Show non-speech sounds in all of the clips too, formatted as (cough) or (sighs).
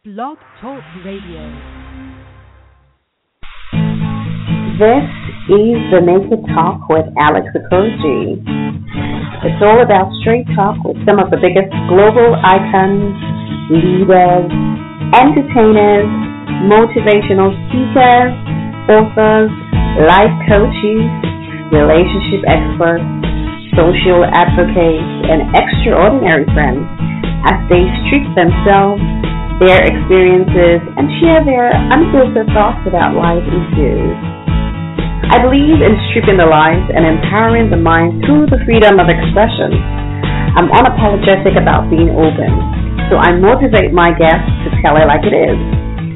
Blog Talk Radio. This is the Naked Talk with Alex Okoroji. It's all about straight talk with some of the biggest global icons, leaders, entertainers, motivational speakers, authors, life coaches, relationship experts, social advocates, and extraordinary friends as they strip themselves, their experiences, and share their unfiltered thoughts about life issues. I believe in stripping the lies and empowering the mind through the freedom of expression. I'm unapologetic about being open, so I motivate my guests to tell it like it is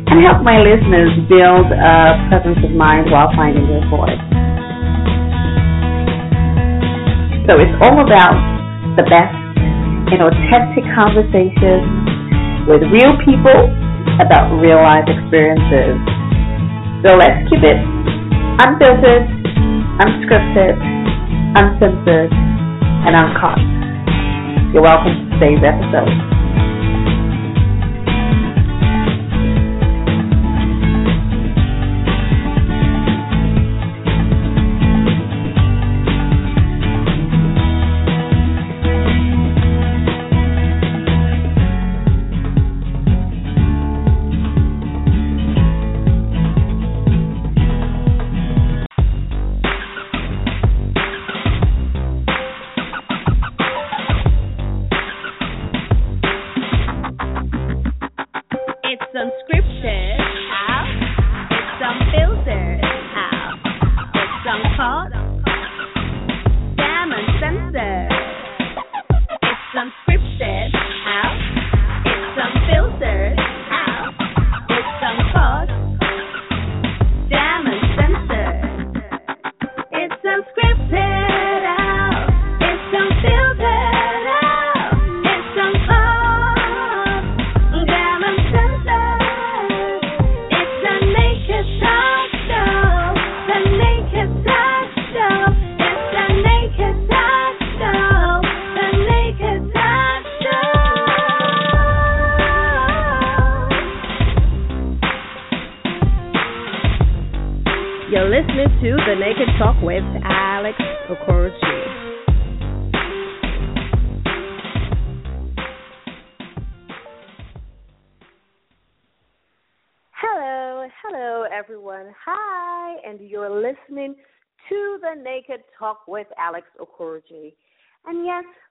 and help my listeners build a presence of mind while finding their voice. So it's all about the best in authentic conversations with real people about real life experiences. So let's keep it unfiltered, unscripted, uncensored, and uncut. You're welcome to today's episode.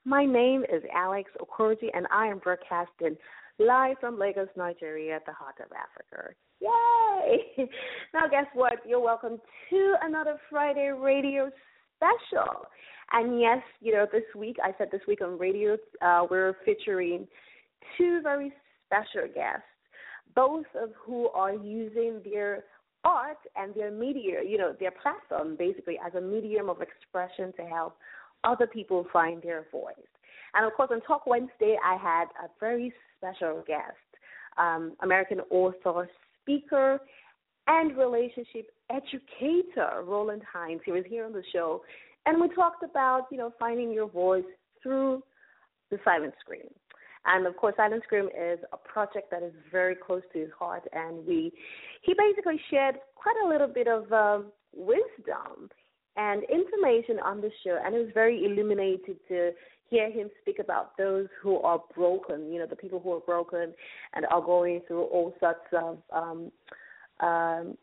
My name is Alex Okoroji, and I am broadcasting live from Lagos, Nigeria, at the heart of Africa. Yay! (laughs) now, guess what? You're welcome to another Friday radio special. And yes, you know, this week, I said this week on radio, uh, we're featuring two very special guests, both of who are using their art and their media, you know, their platform basically as a medium of expression to help other people find their voice. And of course, on Talk Wednesday, I had a very special guest, um, American author, speaker, and relationship educator, Roland Hines. He was here on the show, and we talked about, you know, finding your voice through the silent scream. And of course, Silent Scream is a project that is very close to his heart, and we he basically shared quite a little bit of um, wisdom and information on the show, and it was very illuminated to hear him speak about those who are broken, you know, the people who are broken and are going through all sorts of um, um,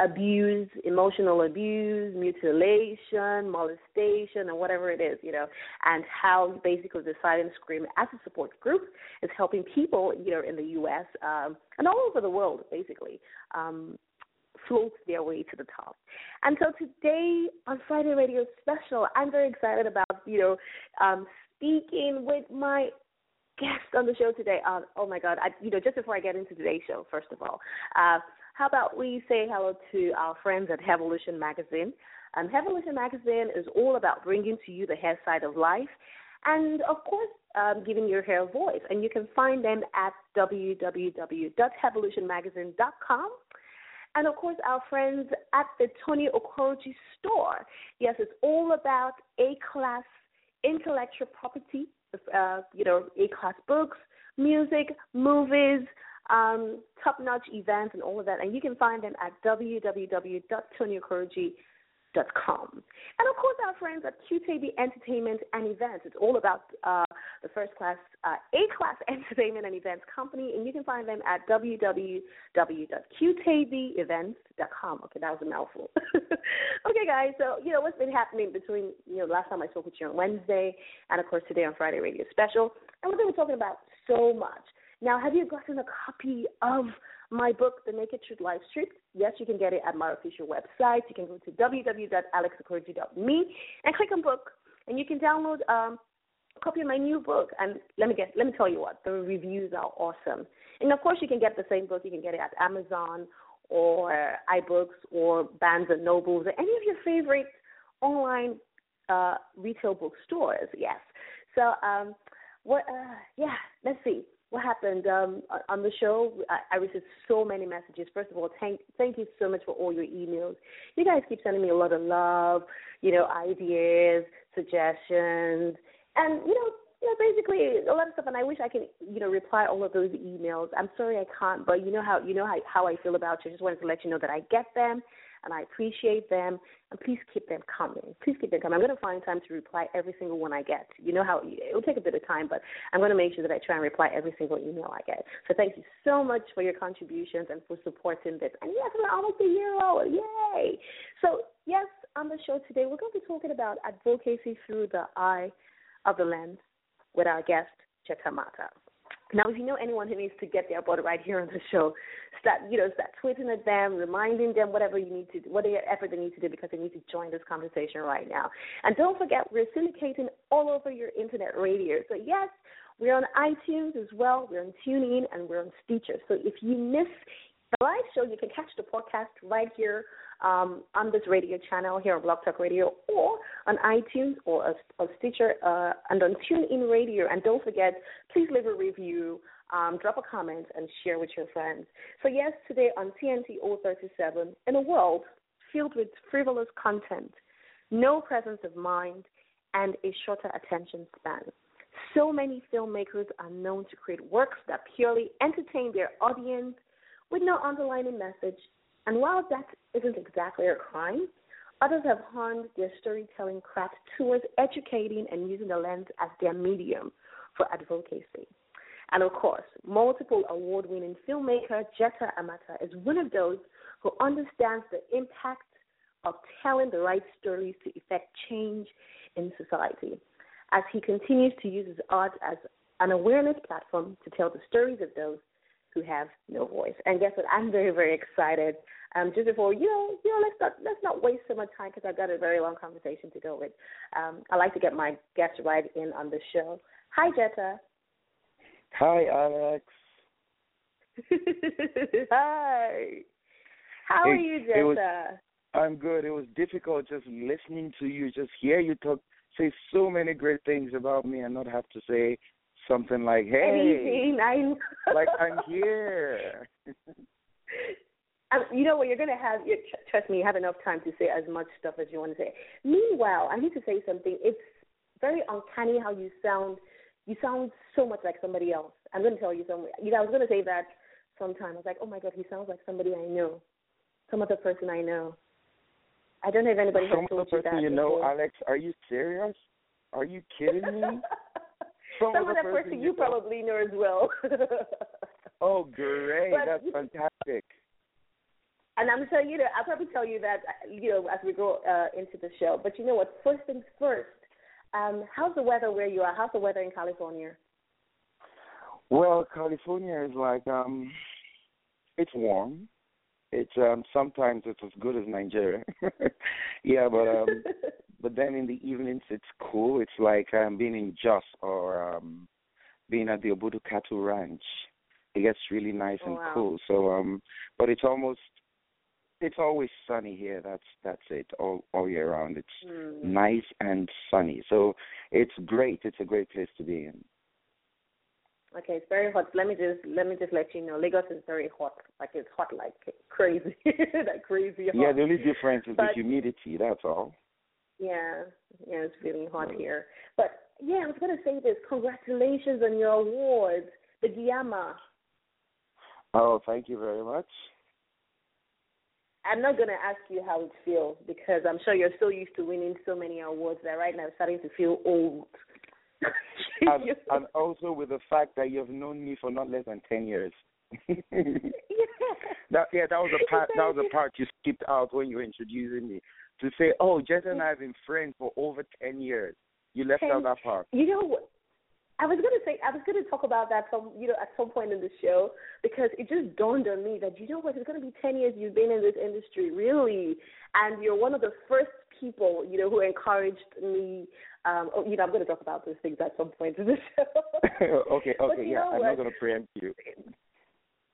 abuse, emotional abuse, mutilation, molestation, and whatever it is, you know, and how basically the Silent Scream as a support group is helping people, you know, in the U.S. Um, and all over the world, basically, um, float their way to the top. And so today on Friday Radio Special, I'm very excited about, you know, um, speaking with my guest on the show today. Uh, oh my God! I, you know, just before I get into today's show, first of all, uh, how about we say hello to our friends at Evolution Magazine? Um, Evolution Magazine is all about bringing to you the hair side of life and, of course, um, giving your hair a voice. And you can find them at www.hevolutionmagazine.com. And, of course, our friends at the Tony Okoroji store. Yes, it's all about A-class intellectual property, uh, you know, A-class books, music, movies, um, top-notch events and all of that. And you can find them at www.tonyokoroji.com com. And of course, our friends at QTB Entertainment and Events. It's all about uh, the first class, uh, A class (laughs) entertainment and events company, and you can find them at www.qtabevents.com. Okay, that was a mouthful. (laughs) okay, guys, so, you know, what's been happening between, you know, last time I spoke with you on Wednesday and, of course, today on Friday Radio Special, and we've been talking about so much. Now, have you gotten a copy of my book, The Naked Truth Live Stripped. Yes, you can get it at my official website. You can go to www.alexokoroji.me and click on book, and you can download um, copy of my new book. And let me get, let me tell you what, the reviews are awesome. And of course, you can get the same book. You can get it at Amazon or iBooks or Barnes and Nobles or any of your favorite online uh, retail bookstores. Yes. So, um, what? Uh, yeah. Let's see what happened um, on the show. I, I received so many messages. First of all, thank thank you so much for all your emails. You guys keep sending me a lot of love, you know, ideas, suggestions, and you know, you know, basically a lot of stuff. And I wish I could, you know, reply all of those emails. I'm sorry I can't, but you know how you know how how I feel about you. I just wanted to let you know that I get them and I appreciate them. And please keep them coming. Please keep them coming. I'm going to find time to reply every single one I get. You know how it'll take a bit of time, but I'm going to make sure that I try and reply every single email I get. So thank you so much for your contributions and for supporting this. And yes, we're almost a year old. Yay! So yes, on the show today, we're going to be talking about advocacy through the eye of the lens with our guest, Jeta Amata. Now, if you know anyone who needs to get their butt right here on the show, start you know start tweeting at them, reminding them whatever you need to, whatever effort they need to do because they need to join this conversation right now. And don't forget, we're syndicating all over your internet radio. So yes, we're on iTunes as well. We're on TuneIn and we're on Stitcher. So if you miss the live show, you can catch the podcast right here um, on this radio channel here on Blog Talk Radio or on iTunes or a Stitcher uh, and on TuneIn Radio. And don't forget, please leave a review, um, drop a comment, and share with your friends. So, yes, today on TNT 037, in a world filled with frivolous content, no presence of mind, and a shorter attention span. So many filmmakers are known to create works that purely entertain their audience with no underlying message and while that isn't exactly a crime, others have honed their storytelling craft towards educating and using the lens as their medium for advocacy. And of course, multiple award winning filmmaker Jeta Amata is one of those who understands the impact of telling the right stories to effect change in society. As he continues to use his art as an awareness platform to tell the stories of those who have no voice. And guess what? I'm very, very excited um, just before you know, you know, let's not let's not waste so much time because I've got a very long conversation to go with. Um, I like to get my guests right in on the show. Hi, Jeta. Hi, Alex. (laughs) Hi. How it, are you, Jeta? Was, I'm good. It was difficult just listening to you, just hear you talk, say so many great things about me, and not have to say something like, "Hey," Anything, like I'm here. (laughs) (laughs) Um, you know what? You're going to have, you, trust me, you have enough time to say as much stuff as you want to say. Meanwhile, I need to say something. It's very uncanny how you sound. You sound so much like somebody else. I'm going to tell you something. You know, I was going to say that sometime. I was like, oh my God, he sounds like somebody I know, some other person I know. I don't know if anybody some has told you that. you know. Alex, are you serious? Are you kidding me? (laughs) some, some person, person you you probably know as well. (laughs) oh, great! But, That's fantastic. And I'm tell you that I'll probably tell you that you know as we go uh, into the show. But you know what? First things first. Um, how's the weather where you are? How's the weather in California? Well, California is like um, it's warm. It's um sometimes it's as good as Nigeria. (laughs) yeah, but um, (laughs) but then in the evenings it's cool. It's like um being in Jos or um being at the Obudu Cattle Ranch. It gets really nice oh, and wow. cool. So um, but it's almost it's always sunny here. That's that's it all all year round. It's mm. nice and sunny, so it's great. It's a great place to be in. Okay, it's very hot. Let me just let me just let you know, Lagos is very hot. Like it's hot like crazy, (laughs) like crazy hot. Yeah, the only difference is but, the humidity. That's all. Yeah, yeah, it's really hot here. But yeah, I was gonna say this. Congratulations on your awards, the GIAMA. Oh, thank you very much. I'm not going to ask you how it feels because I'm sure you're so used to winning so many awards that right now it's starting to feel old. (laughs) and, and also with the fact that you've known me for not less than ten years. (laughs) yeah. (laughs) That yeah, that was a part that was a part you skipped out when you were introducing me. To say, Oh, Jess and I have been friends for over ten years. You left ten, out that part. You know what I was gonna say I was gonna talk about that some you know at some point in the show because it just dawned on me that you know what it's gonna be ten years you've been in this industry really and you're one of the first people you know who encouraged me um oh, you know I'm gonna talk about those things at some point in the show. (laughs) okay, (laughs) okay, yeah, I'm not gonna preempt you.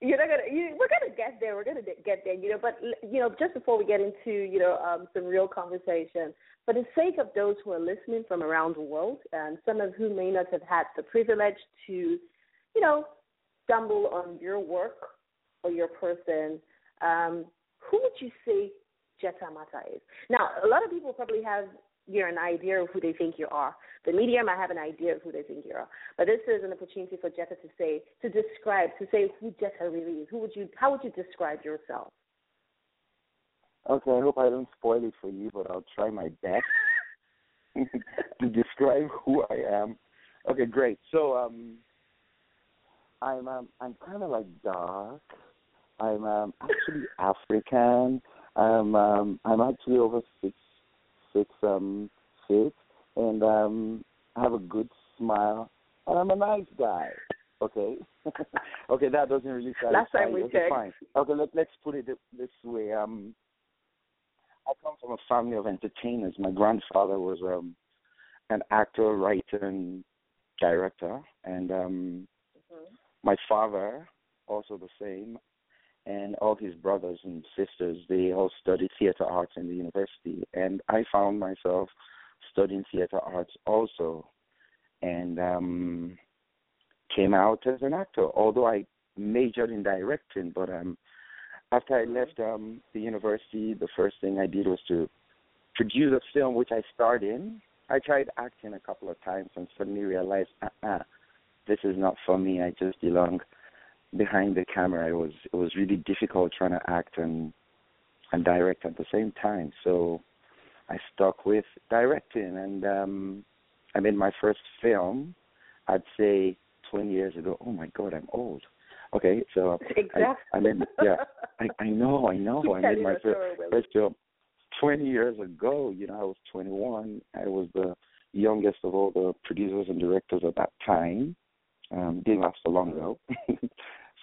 You're not gonna. You, we're gonna get there. We're gonna get there. You know, but you know, just before we get into you know um, some real conversation, for the sake of those who are listening from around the world, and some of whom may not have had the privilege to, you know, stumble on your work or your person, um, who would you say Jeta Amata is? Now, a lot of people probably have you know, an idea of who they think you are. The media might have an idea of who they think you are. But this is an opportunity for Jeta to say, to describe, to say who Jeta really is. Who would you, how would you describe yourself? Okay, I hope I don't spoil it for you, but I'll try my best (laughs) to describe who I am. Okay, great. So um I'm um, I'm kind of like dark. I'm um, actually African. I'm um, I'm actually over six six um feet, and um have a good smile, and I'm a nice guy. Okay, (laughs) okay, that doesn't really satisfy. Last time we okay, checked. Fine. Okay, let, let's put it this way. Um, I come from a family of entertainers. My grandfather was um an actor, writer, and director, and um mm-hmm. my father also the same, and all his brothers and sisters. They all studied theater arts in the university, and I found myself studying theater arts also, and um came out as an actor. Although I majored in directing, but um after I left um, the university, the first thing I did was to produce a film which I starred in. I tried acting a couple of times and suddenly realized, uh-uh, this is not for me. I just belong behind the camera. It was it was really difficult trying to act and and direct at the same time. So I stuck with directing, and um, I made my first film. I'd say 20 years ago. Oh my God, I'm old. Okay, so exactly. I, I mean, yeah, I, I know, I know. I made my first, first film twenty years ago. You know, I was twenty one. I was the youngest of all the producers and directors at that time. Um, didn't last so long though. (laughs)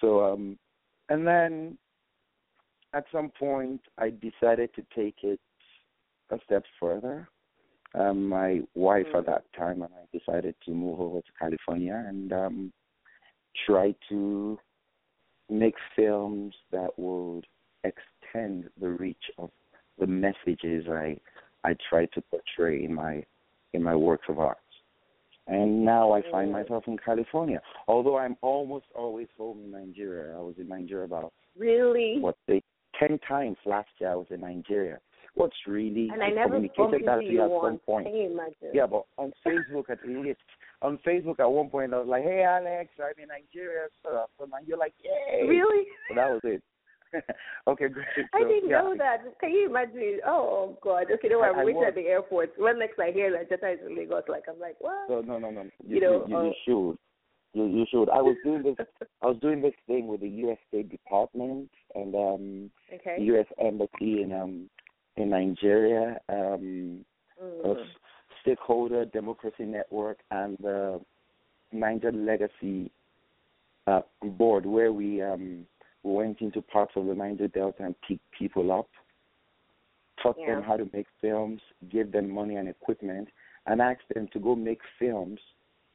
so, um, and then at some point, I decided to take it a step further. Um, my wife mm-hmm. at that time and I decided to move over to California and um, try to make films that would extend the reach of the messages I I try to portray in my in my works of art. And now I find myself in California. Although I'm almost always home in Nigeria. I was in Nigeria about really what they ten times last year I was in Nigeria. What's really and I never communicated that to you at some point. Yeah, but on Facebook at least on Facebook at one point I was like, "Hey Alex, I'm in Nigeria." So, and you're like, "Yay!" Really? So that was it. (laughs) okay, great. I so, didn't yeah. know that. Can you imagine? Oh, God. Okay, no, I'm waiting at the airport. When next I hear that Jeta is in Lagos, like I'm like, what? So, no, no, no. You, you know, you, you, you should. You, you should. I was doing this. (laughs) I was doing this thing with the U.S. State Department and um okay. the U.S. Embassy in um in Nigeria. Um, mm. Stakeholder Democracy Network and the Niger Legacy uh, Board, where we um, went into parts of the Niger Delta and picked people up, taught yeah. them how to make films, gave them money and equipment, and asked them to go make films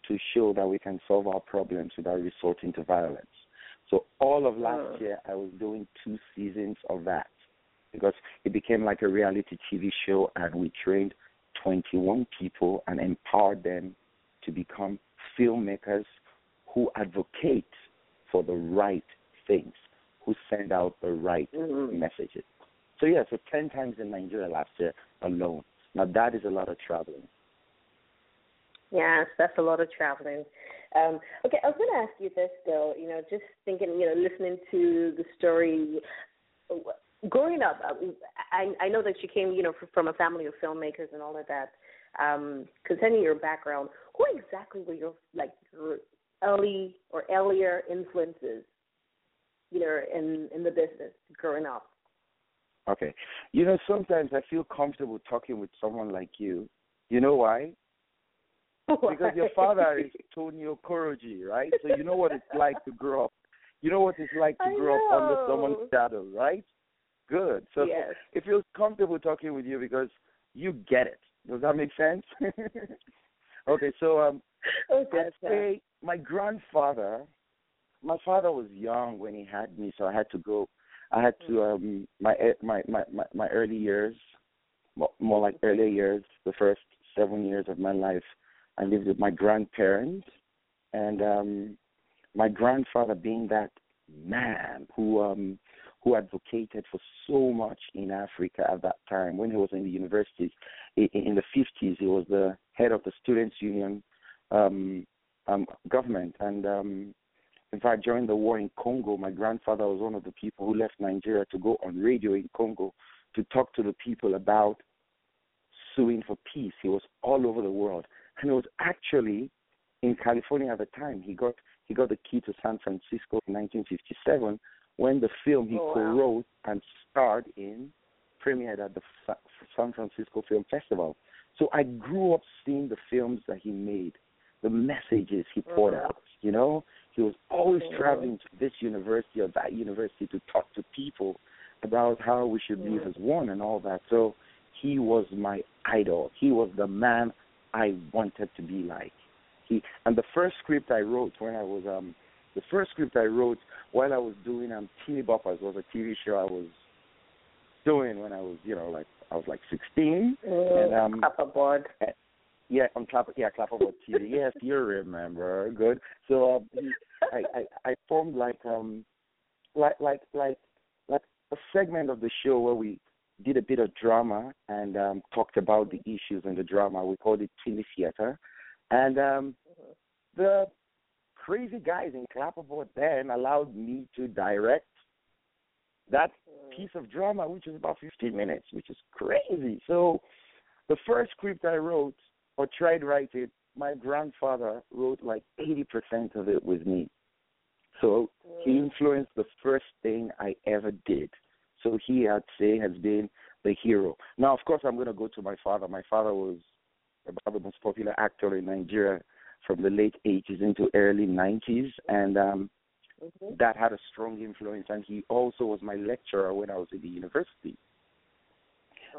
to show that we can solve our problems without resorting to violence. So all of last uh. year, I was doing two seasons of that because it became like a reality TV show, and we trained 21 people and empowered them to become filmmakers who advocate for the right things, who send out the right mm-hmm. messages. So yeah, so 10 times in Nigeria last year alone. Now that is a lot of traveling. Yes, that's a lot of traveling. Um, okay, I was going to ask you this though. You know, just thinking, you know, listening to the story. Growing up, uh, I I know that you came, you know, from a family of filmmakers and all of that. Um, concerning your background, who exactly were your like your early or earlier influences, you know, in in the business growing up? Okay, you know, sometimes I feel comfortable talking with someone like you. You know why? (laughs) because your father is Tony Okoroji, right? So you know what it's like to grow up. You know what it's like to I grow know. up under someone's shadow, right? Good. So Yes. it feels comfortable talking with you because you get it. Does that make sense? (laughs) okay, so um okay, I'd say my grandfather my father was young when he had me, so I had to go I had to um my my my my, my early years more like early years, the first seven years of my life I lived with my grandparents. And um my grandfather being that man who um who advocated for so much in Africa at that time when he was in the universities in, in the 50s he was the head of the students union um um government. And um in fact during the war in Congo my grandfather was one of the people who left Nigeria to go on radio in Congo to talk to the people about suing for peace he was all over the world and it was actually in California at the time. He got he got the key to San Francisco in 1957 when the film he Oh, wow. co-wrote and starred in premiered at the San Francisco Film Festival. So I grew up seeing the films that he made, the messages he poured Mhm. out. You know, he was always traveling to this university or that university to talk to people about how we should live Mhm. as one and all that. So he was my idol. He was the man I wanted to be like. He and the first script I wrote when I was um the first script I wrote while I was doing um Teeny Boppers was a TV show I was doing when I was you know like I was like sixteen Mm, and um clapperboard. Yeah on clap yeah Clapperboard TV (laughs) yes you remember good so um, he, I, I I formed like um like like like like a segment of the show where we did a bit of drama and um talked about the issues in the drama. We called it Teeny Theater. And um the crazy guys in Clapperboard then allowed me to direct that piece of drama which is about fifteen minutes, which is crazy. So the first script I wrote or tried writing, my grandfather wrote like eighty percent of it with me. So he influenced the first thing I ever did. So he, I'd say, has been the hero. Now, of course, I'm going to go to my father. My father was about the most popular actor in Nigeria from the late 80s into early 90s, and um, Mhm. that had a strong influence. And he also was my lecturer when I was in the university.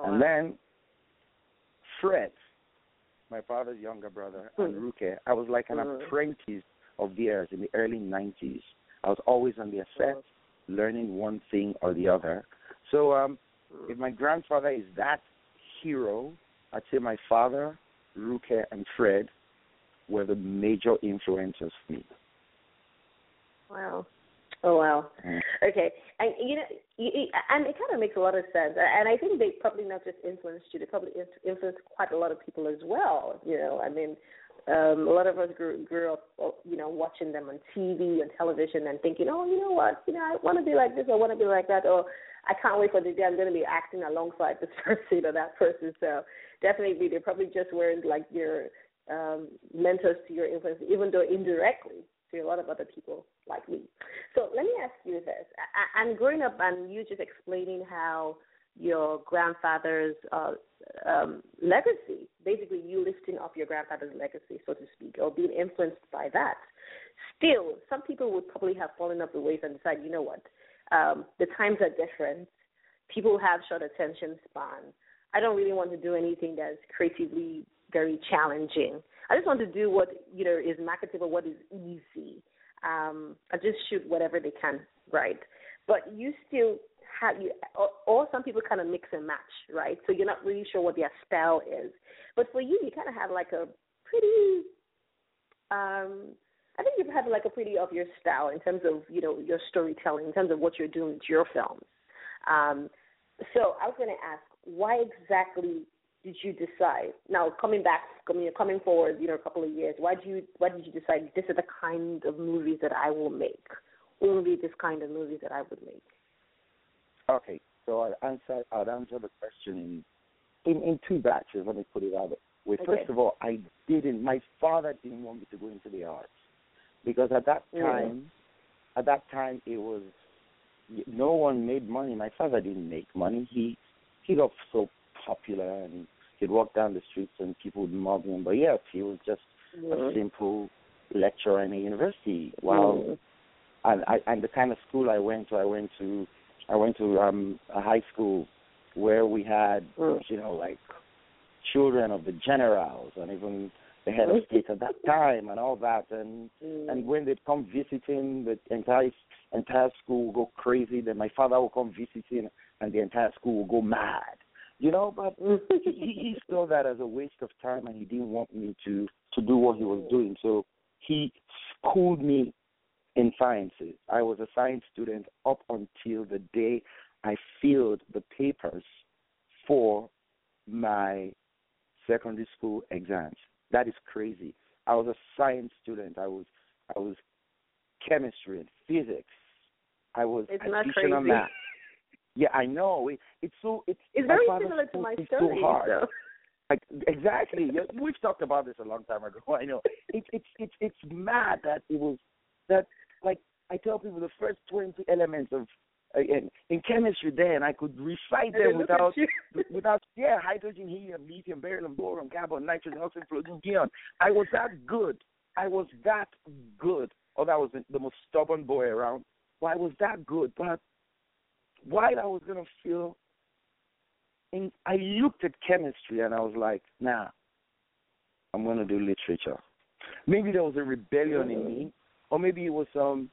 And then Fred, my father's younger brother, and Mhm. Ruke, I was like an Mhm. apprentice of theirs in the early 90s. I was always on their set, learning one thing or the other. So um, if my grandfather is that hero, I'd say my father, Ruke, and Fred were the major influences for me. Wow. Oh wow. Mm. Okay, and you know, you, and it kind of makes a lot of sense. And I think they probably not just influenced you; they probably in- influenced quite a lot of people as well. You know, I mean, um, a lot of us grew, grew up, uh, you know, watching them on TV and television and thinking, oh, you know what, you know, I want to be like this, I want to be like that, or I can't wait for the day I'm going to be acting alongside this (laughs) person or that person. So definitely, they probably just weren't like your um, mentors to your influence, even though indirectly to a lot of other people like me. So let me ask you this: I, I'm growing up, and you just explaining how your grandfather's uh, um, legacy, basically you lifting up your grandfather's legacy, so to speak, or being influenced by that. Still, some people would probably have fallen off the ways and decided, you know what, um, the times are different. People have short attention span. I don't really want to do anything that's creatively very challenging. I just want to do what you know is marketable, what is easy. Um, I just shoot whatever they can, right? But you still have you, or, or some people kind of mix and match, right? So you're not really sure what their style is. But for you, you kind of have like a pretty, um, I think you have like a pretty of your style in terms of you know your storytelling, in terms of what you're doing to your films. Um, so I was going to ask, why exactly did you decide? Now coming back, coming coming forward, you know, a couple of years. Why did you why did you decide this is the kind of movies that I will make? Only this kind of movies that I would make. Okay, so I'll answer I'll answer the question in in, in two batches. Let me put it out way. Okay. First of all, I didn't. My father didn't want me to go into the arts because at that Mm. time, at that time, it was no one made money. My father didn't make money. He he got so popular and he'd walk down the streets and people would mob him. But yes, he was just a Mhm. simple lecturer in a university. While Mhm. and I and the kind of school I went to, I went to I went to um a high school where we had Mm. you know like children of the generals and even the head of Mhm. state at that time and all that and Mm. and when they'd come visiting the entire entire school would go crazy then my father would come visiting and the entire school would go mad you know but (laughs) he, he saw that as a waste of time and he didn't want me to to do what he was doing. So he schooled me in sciences. I was a science student up until the day i filled the papers for my secondary school exams. That is crazy. I was a science student. I was i was chemistry and physics. I was It's not additional math yeah i know it, it's so it's It's very similar to my story. so hard like, exactly. Yeah, We've talked about this a long time ago. (laughs) I know. It's it's it's it's mad that it was that like I tell people the first twenty elements of uh, in, in chemistry then I could recite them without without yeah hydrogen, helium, lithium, beryllium, boron, carbon, nitrogen, oxygen, fluorine, neon. I was that good. I was that good. Oh, that was the, the most stubborn boy around. Well, I was that good, but while I was gonna feel and I looked at chemistry and I was like, nah, I'm going to do literature. Maybe there was a rebellion in me, or maybe it was some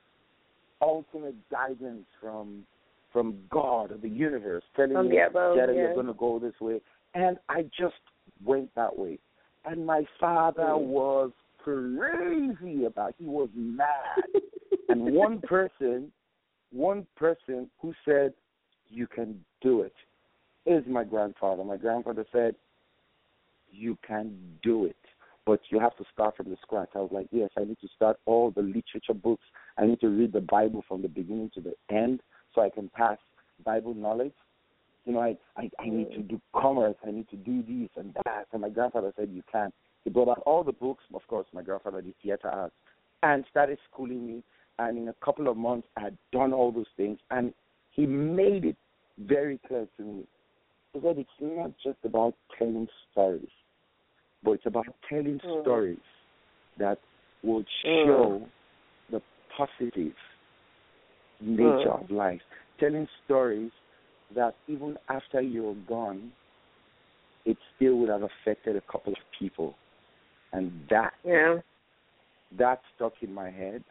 ultimate guidance from from God or the universe telling From me above, that yeah. you're going to go this way. And I just went that way. And my father was crazy about. He was mad. (laughs) and one person, one person who said, "You can do it," is my grandfather. My grandfather said, "You can do it, but you have to start from the scratch." I was like, "Yes, I need to start all the literature books. I need to read the Bible from the beginning to the end, so I can pass Bible knowledge." You know, I I, I need to mm. do commerce. I need to do this and that. And my grandfather said, "You can." He brought out all the books. Of course, my grandfather did theater arts and started schooling me. And in a couple of months, I had done all those things, and he made it very clear to me he said it's not just about telling stories, but it's about telling Mm. stories that will Mm. show the positive nature Mm. of life. Telling stories that even after you're gone, it still would have affected a couple of people. And that Yeah. that stuck in my head.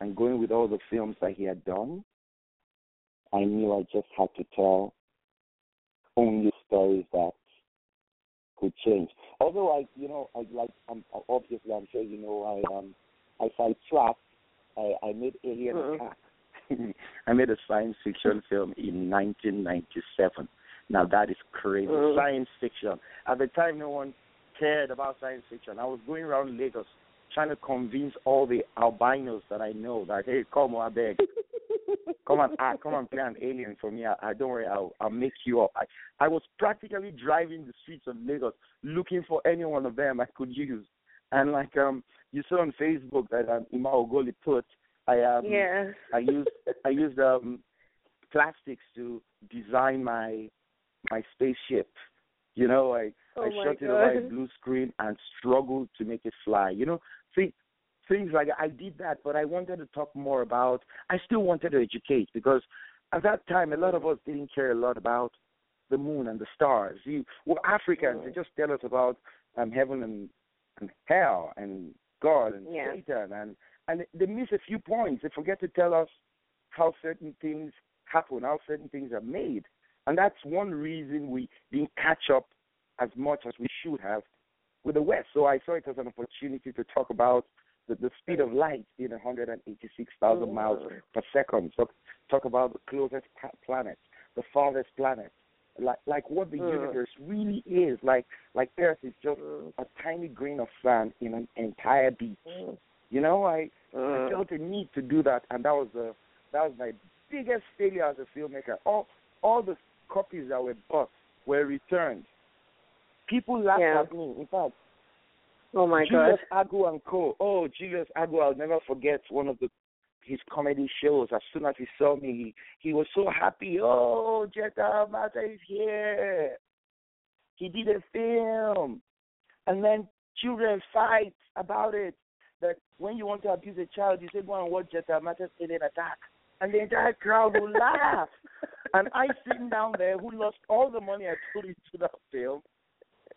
And going with all the films that he had done, I knew I just had to tell only stories that could change. Although I, you know, I like, I'm obviously, I'm sure you know, I um, I fight trap. I, I made Alien Mhm. Attack. (laughs) I made a science fiction film in 1997. Now that is crazy. Mhm. Science fiction. At the time, no one cared about science fiction. I was going around Lagos trying to convince all the albinos that I know that hey, come on, I beg, (laughs) come on, ah, come on, play an alien for me. I, I don't worry, I'll I'll make you up. I I was practically driving the streets of Lagos looking for any one of them I could use. And like um, you saw on Facebook that um, Ima Ogoli put, I um, yes. I used I used um plastics to design my my spaceship. You know, I Oh I shot it over a blue screen and struggled to make it fly. You know, things like I did that, but I wanted to talk more about. I still wanted to educate because at that time a lot of us didn't care a lot about the moon and the stars. You, well, Africans they just tell us about um, heaven and, and hell and God and Yeah. Satan and and they miss a few points. They forget to tell us how certain things happen, how certain things are made. And that's one reason we didn't catch up as much as we should have with the West. So I saw it as an opportunity to talk about the, the speed of light being 186,000 Mhm. miles per second. So talk about the closest planet, the farthest planet, like like what the universe really is. Like like Earth is just a tiny grain of sand in an entire beach. You know, I I felt a need to do that, and that was the that was my biggest failure as a filmmaker. All all the copies that were bought were returned. People laughed Yeah. at me. In fact, Oh my Julius God. Agu and Co. Oh, Julius Agu, I'll never forget one of the his comedy shows. As soon as he saw me, he, he was so happy. Oh, Jeta Amata is here. He did a film, and then children fight about it. That when you want to abuse a child, you say go and watch Jeta Amata Alien Attack, and the entire crowd will laugh. (laughs) And I sitting down there, who lost all the money I put into that film,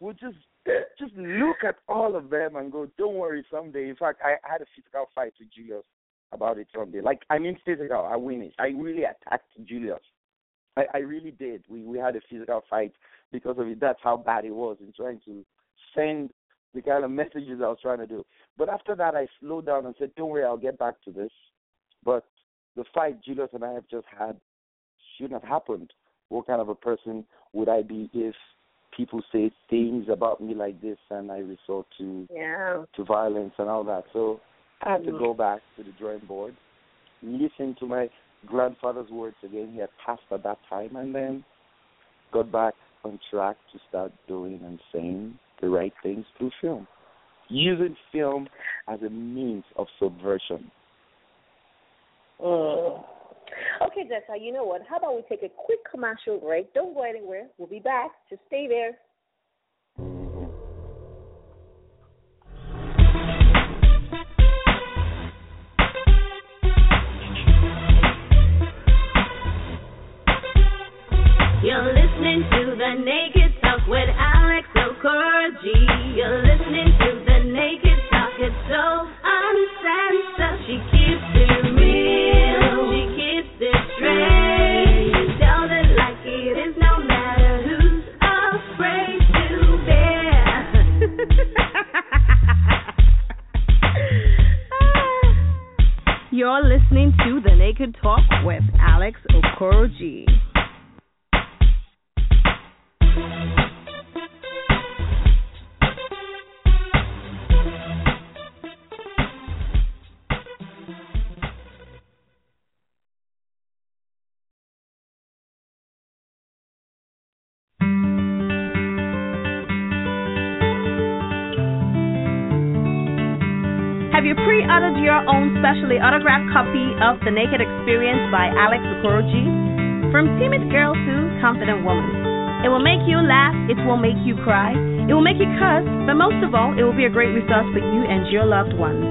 would just (laughs) just look at all of them and go, "Don't worry, someday." In fact, I had a physical fight with Julius about it someday. Like I mean, physical. I win it. I really attacked Julius. I, I really did. We we had a physical fight because of it. That's how bad it was in trying to send the kind of messages I was trying to do. But after that, I slowed down and said, "Don't worry, I'll get back to this." But the fight Julius and I have just had shouldn't have happened. What kind of a person would I be if people say things about me like this and I resort to Yeah. to violence and all that? So I had to Mm. go back to the drawing board, listen to my grandfather's words again. He had passed at that time, and then got back on track to start doing and saying the right things through film, using film as a means of subversion. Mm. Okay, Jeta, you know what? How about we take a quick commercial break? Don't go anywhere. We'll be back. Just stay there. Talk with Alex Okoroji. The Naked Experience by Alex Okoroji? From timid girl to confident woman. It will make you laugh, it will make you cry, it will make you cuss, but most of all, it will be a great resource for you and your loved ones.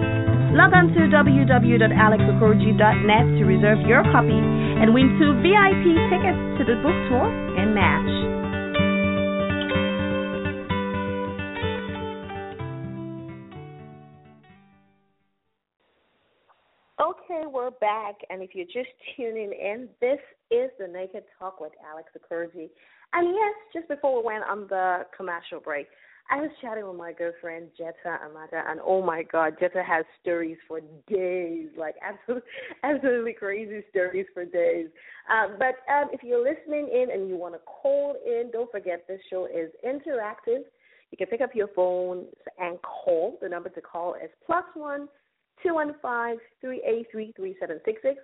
Log on to www.alexokoroji.net to reserve your copy and win two VIP tickets to the book tour and match. Back, and if you're just tuning in, this is the Naked Talk with Alex Okoroji. And yes, just before we went on the commercial break, I was chatting with my girlfriend Jeta Amata, and oh my God, Jeta has stories for days, like absolutely, (laughs) absolutely crazy stories for days. Um, but um, if you're listening in and you want to call in, don't forget this show is interactive. You can pick up your phone and call. The number to call is plus one. 215-383-3766.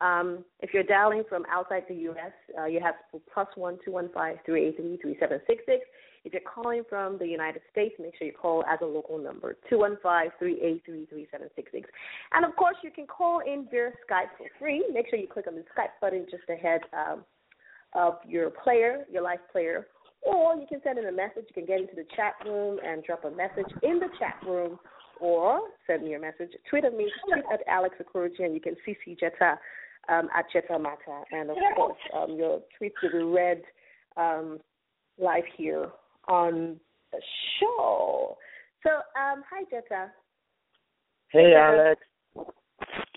Um, if you're dialing from outside the U.S., uh, you have plus one two one five three eight three three seven six six. If you're calling from the United States, make sure you call as a local number two one five three eight three three seven six six. And of course, you can call in via Skype for free. Make sure you click on the Skype button just ahead um, of your player, your live player, or you can send in a message. You can get into the chat room and drop a message in the chat room or send me a message. Tweet at me, tweet at Alex Okoroji, and you can CC Jeta um, at Jeta Amata. And of course, um, your tweets will be read um, live here on the show. So, um, hi, Jeta. Hey, Yeah. Alex.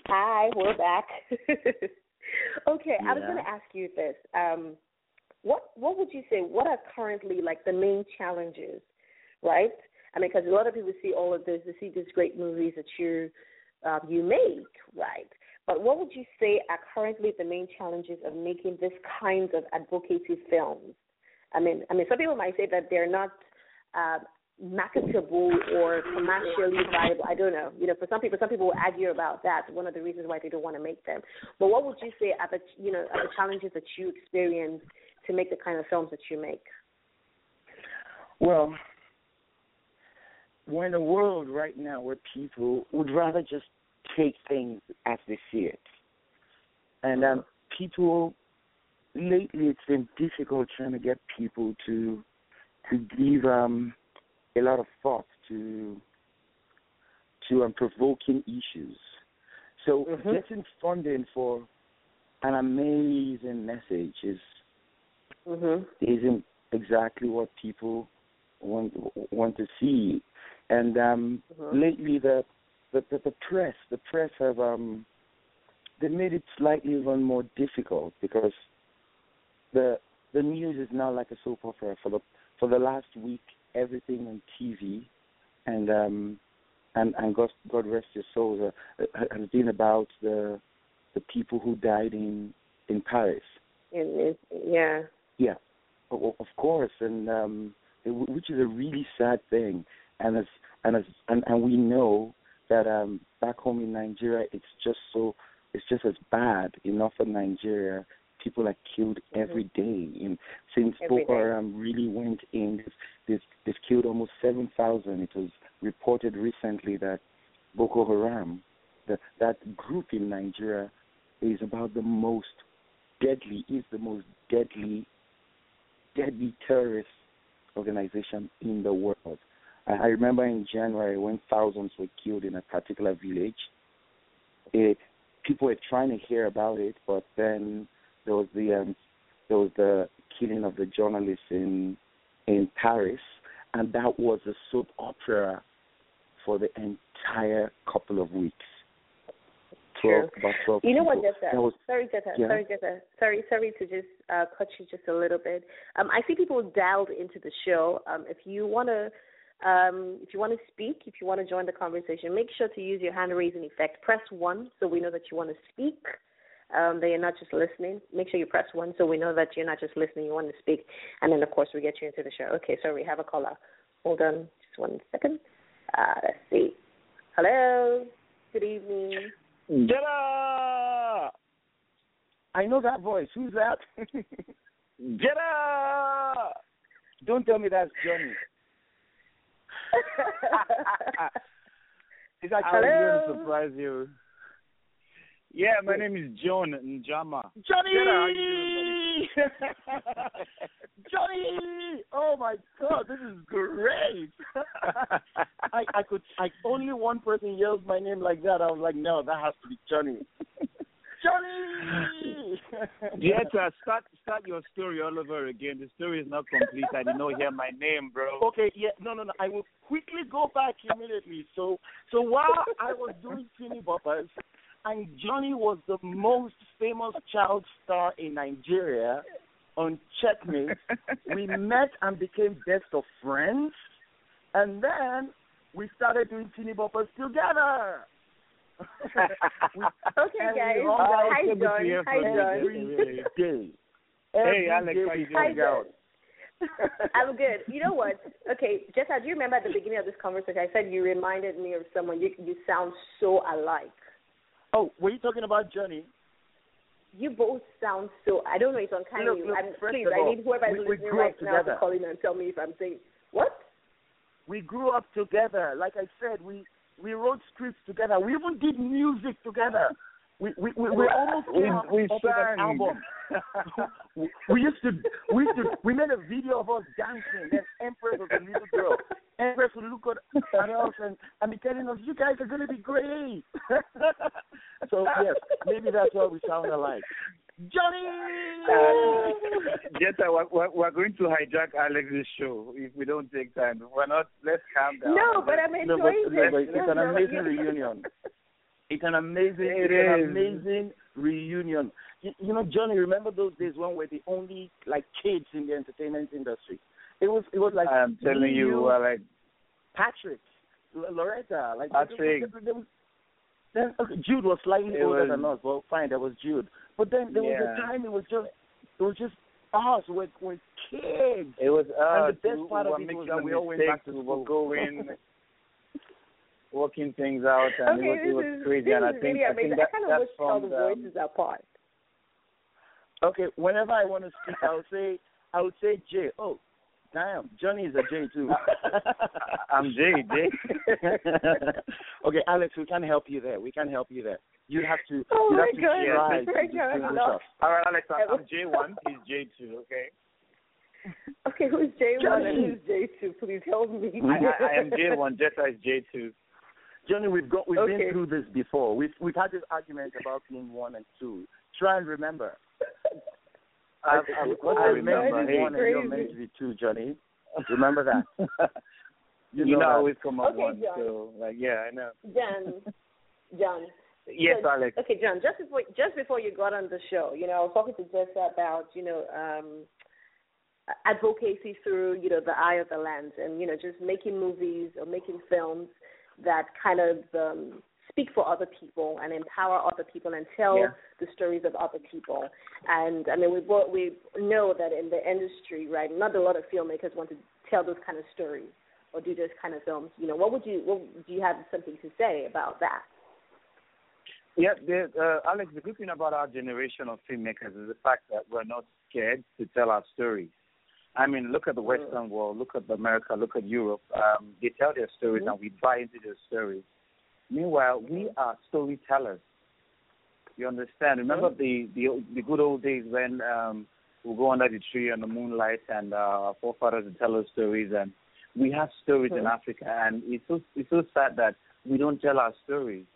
Hi, we're back. (laughs) okay, I was going to ask you this. Um, what what would you say? What are currently like the main challenges, right? I mean, because a lot of people see all of this, they see these great movies that you um, you make, right? But what would you say are currently the main challenges of making this kind of advocacy films? I mean, I mean, some people might say that they're not uh, marketable or commercially viable. I don't know. You know, for some people, some people will argue about that. One of the reasons why they don't want to make them. But what would you say are the you know are the challenges that you experience to make the kind of films that you make? Well, we're in a world right now where people would rather just take things as they see it, and um, people lately it's been difficult trying to get people to to give um, a lot of thought to to um, provoking issues. So Mm-hmm. getting funding for an amazing message is Mhm. isn't exactly what people want want to see. And um Mhm. lately the, the the the press the press have um they made it slightly even more difficult because the the news is now like a soap opera for the for the last week everything on TV and um and and God God rest your souls uh, has been about the the people who died in in Paris it, yeah. yeah, of course, and um, which is a really sad thing. And as and as and, and we know that um, back home in Nigeria, it's just so it's just as bad in northern Nigeria. People are killed every day. And since Mm-hmm. Every Boko. Haram really went in, they've, they've, they've killed almost seven thousand. It was reported recently that Boko Haram, that that group in Nigeria, is about the most deadly is the most deadly deadly terrorist organization in the world. I, remember in January when thousands were killed in a particular village. It people were trying to hear about it, but then there was the um, there was the killing of the journalist in in Paris, and that was a soap opera for the entire couple of weeks. True. 12, about 12 You know what. Jeta? Was sorry, Jeta. Yeah. Sorry, Jeta. Sorry, sorry to just uh, cut you just a little bit. Um, I see people dialed into the show. Um, if you want to, um, if you want to speak, if you want to join the conversation, make sure to use your hand raising effect. Press one so we know that you want to speak. Um, that you're not just listening. Make sure you press one so we know that you're not just listening. You want to speak, and then of course we get you into the show. Okay, so we have a caller. Hold on, just one second. Uh, let's see. Hello. Good evening. Jeta! I know that voice. Who's that? (laughs) Jeta! Don't tell me that's Johnny. It's actually Hello? going to surprise you. Yeah, my name is John Njamah. Johnny! Jeta, doing, (laughs) (laughs) Johnny! Oh my God, this is great! (laughs) I I could I only one person yells my name like that. I was like, no, that has to be Johnny. Johnny! Jeta, start start your story all over again. The story is not complete. I did not hear my name, bro. Okay, yeah, no, no, no. I will quickly go back immediately. So, so while I was doing Teeny Boppers, and Johnny was the most famous child star in Nigeria on Checkmate, we (laughs) met and became best of friends, and then we started doing Teeny Boppers together. We, Okay, guys. Hi, so John. Hi, from you. John. Hey, Every Alex, day how you Hi, doing? hung I'm good. You know what? Okay, Jeta, do you remember at the beginning of this conversation, I said you reminded me of someone. You you sound so alike. Oh, were you talking about Johnny? You both sound so. I don't know. It's Look, uncanny. look, I'm, first please, of I need whoever is we- we listening grew up right now to call in and tell me if I'm saying what. we grew up together. Like I said, we we wrote scripts together. We even did music together. We we we, we almost We- came up we an sang. album. we, (laughs) we used to we used to we made a video of us dancing. Then Empress was a little girl. Empress would look at, at us and, and be telling us, "You guys are gonna be great." (laughs) so yes, maybe that's why we sound alike. Johnny. Uh, (laughs) Jeta, we're, we're, we're going to hijack Alex's show if we don't take time. We're not. Let's calm down. No, but I'm No, but, enjoying no, but it's No, an no, amazing you- reunion. It's an amazing, It it's an amazing reunion. You, you know, Johnny, remember those days when we're the only like kids in the entertainment industry? It was, it was like I'm telling me, you, uh, like Patrick, L- Loretta, like Patrick. There, was- then okay, Jude was slightly It older was- than us. Well, fine, there was Jude, but then there was a time it was just, it was just us. We're, we're kids. It was And the best we, part we of it was that we all went back to we school. were going, working things out, and okay, it was, this it was is, crazy. this and I think really I think that, I kind of that's wish from the the, voices apart. Okay, whenever I want to speak, I would say I would say J. Oh, damn, Johnny is a J too. (laughs) I'm Jay. Jay. (laughs) okay, Alex, we can help you there. We can help you there. You have to. Oh you my have to God, try it's to very good. distinguish No. us. All right, Alex. I I'm, J one. (laughs) He's J two. Okay. Okay, who's J one and who's J two? Please help me. I, I, I am J one. Jeta is J two. Johnny, we've got we've Okay. been through this before. We've we've had this argument about being one and two. Try and remember. I, I, I, I remember. Hey, one and you're meant to be two, Johnny. Remember that. (laughs) you, know know, I always come up Okay, one. John. So like, yeah, I know. John, (laughs) John. Yes, So- Alex. Okay, John. Just before just before you got on the show, you know, I was talking to Jeta about you know um, advocacy through you know the eye of the lens, and you know just making movies or making films that kind of um, speak for other people and empower other people and tell Yeah. the stories of other people. And I mean, we both, we know that in the industry, right? Not a lot of filmmakers want to tell those kind of stories or do those kind of films. You know, what would you what, do you have something to say about that? Yeah, the, uh, Alex, the good thing about our generation of filmmakers is the fact that we're not scared to tell our stories. I mean, look at the Western world, look at America, look at Europe. Um, they tell their stories and we buy into their stories. Meanwhile, we are storytellers. You understand? Remember the, the the good old days when um, we go under the tree in the moonlight and uh, our forefathers would tell us stories, and we have stories in Africa, and it's so it's so sad that we don't tell our stories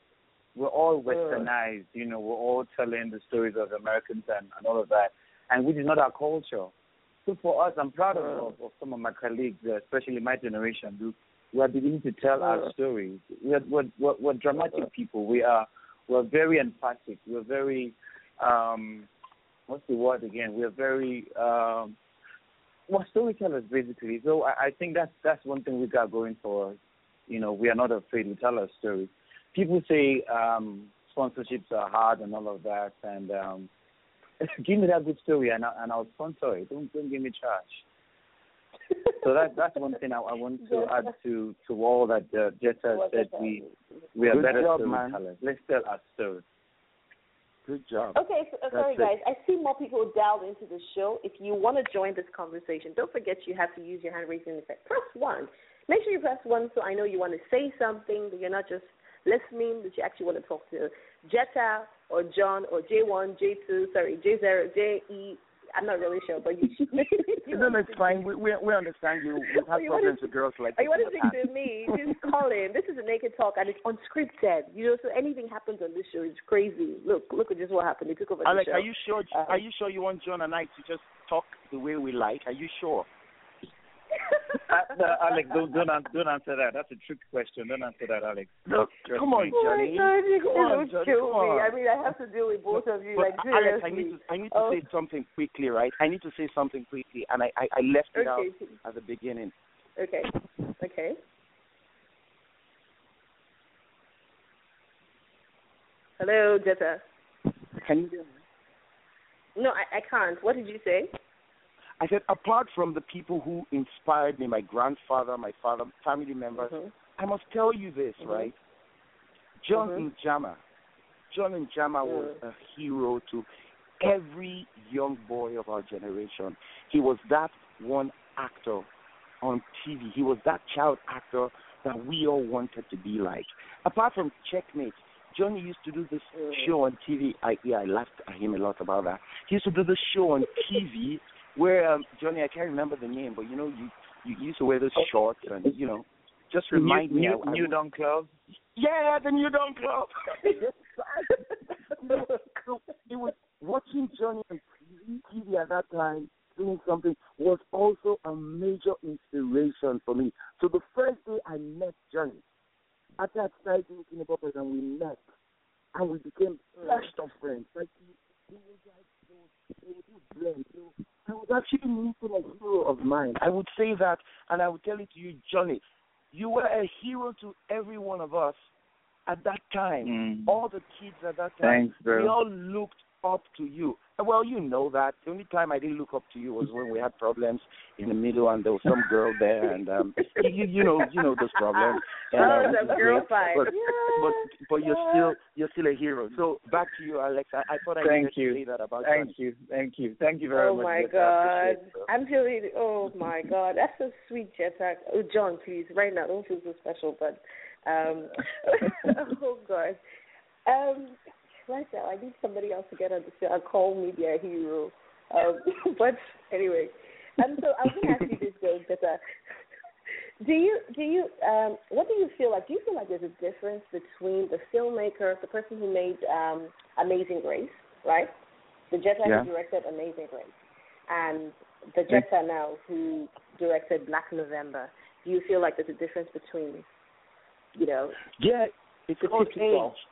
we're all westernized, you know, we're all telling the stories of Americans and, and all of that, and which is not our culture. So for us, I'm proud of, of, of some of my colleagues, uh, especially my generation, who, who are beginning to tell our stories. We're, we're, we're, we're dramatic people. We are we're very emphatic. We're very um, what's the word again? We're very um, well storytellers basically. So I, I think that's that's one thing we got going for us. You know, we are not afraid to tell our stories people say um, sponsorships are hard and all of that, and um, (laughs) give me that good story and, I, and I'll sponsor it. Don't don't give me charge. so that that's one thing I, I want to add to to all that uh, Jeta said. We we are Good better job, man. storytellers. Let's tell our story. Good job. Okay, so, uh, sorry That's it. guys. I see more people dialed into the show. If you want to join this conversation, don't forget you have to use your hand raising effect. Press one. Make sure you press one so I know you want to say something. That you're not just listening. That you actually want to talk to Jeta or John or J one, J two, sorry, J zero, J E. I'm not really sure, but you. No, no, it's fine. We we, we understand you. We have Oh, you problems with girls like Or you want to speak to me? Just call in. This is a naked talk, and it's unscripted. You know, so anything happens on this show is crazy. Look, look at just what happened. They took over Alex, the show. are you sure? Uh, are you sure you want John and I to just talk the way we like? Are you sure? Uh, no, Alex, don't don't don't answer that. That's a trick question. Don't answer that, Alex. Look, Trust come on, me. Oh Johnny. God, you Come on, Johnny, kill come me. on. I mean, I have to deal with both of you. But like Alex, I need to I need to Oh. say something quickly, right? I need to say something quickly, and I I, I left it out at the beginning. okay, okay. Hello, Jeta. Can you hear me? No, I, I can't. What did you say? I said, apart from the people who inspired me, my grandfather, my father, family members, Mhm. I must tell you this, Mhm. right? John Mhm. Njamah. John Njamah was a hero to every young boy of our generation. He was that one actor on TV. He was that child actor that we all wanted to be like. Apart from Checkmate, Johnny used to do this show on TV. I yeah, I laughed at him a lot about that. He used to do this show on TV where um, Johnny, I can't remember the name, but you know, you you used to wear those shorts and you know, just remind new, me. New, I, I New would- Dawn Club. yeah, the New Dawn Club. (laughs) it was watching Johnny on TV at that time doing something was also a major inspiration for me. So the first day I met Johnny, after I started doing Teeny Boppers and we met, and we became best of friends. Like he, he was like, he was, he was blend. So I was actually meeting a hero of mine. I would say that, and I would tell it to you, Johnny. You were a hero to every one of us at that time. Mm. All the kids at that time. Thanks, bro. We all looked up to you. Well, you know that. The only time I didn't look up to you was when we had problems in the middle, and there was some girl there, and um, you, you know, you know those problems. And, oh, um, the girl great, fight. But, yeah. but but you're still you're still a hero. So back to you, Alex. I, I thought I Thank needed you. to say that about you Thank Johnny. you, thank you, thank you very oh much. Oh my Jeta. God! I'm feeling. Oh my God! That's so sweet, Jeta. Oh, John, please, right now, don't feel so special, but um, (laughs) oh God. Um, right now, I need somebody else to get on the show. I'll call me their hero. Um, (laughs) but anyway, um, so I was going to ask you this, though, Jeta. Do you do you um what do you feel like? Do you feel like there's a difference between the filmmaker, the person who made um Amazing Grace, right? The Jeta Yeah. who directed Amazing Grace, and the Jeta now who directed Black November. Do you feel like there's a difference between, you know, Yeah, it's The called two people. age.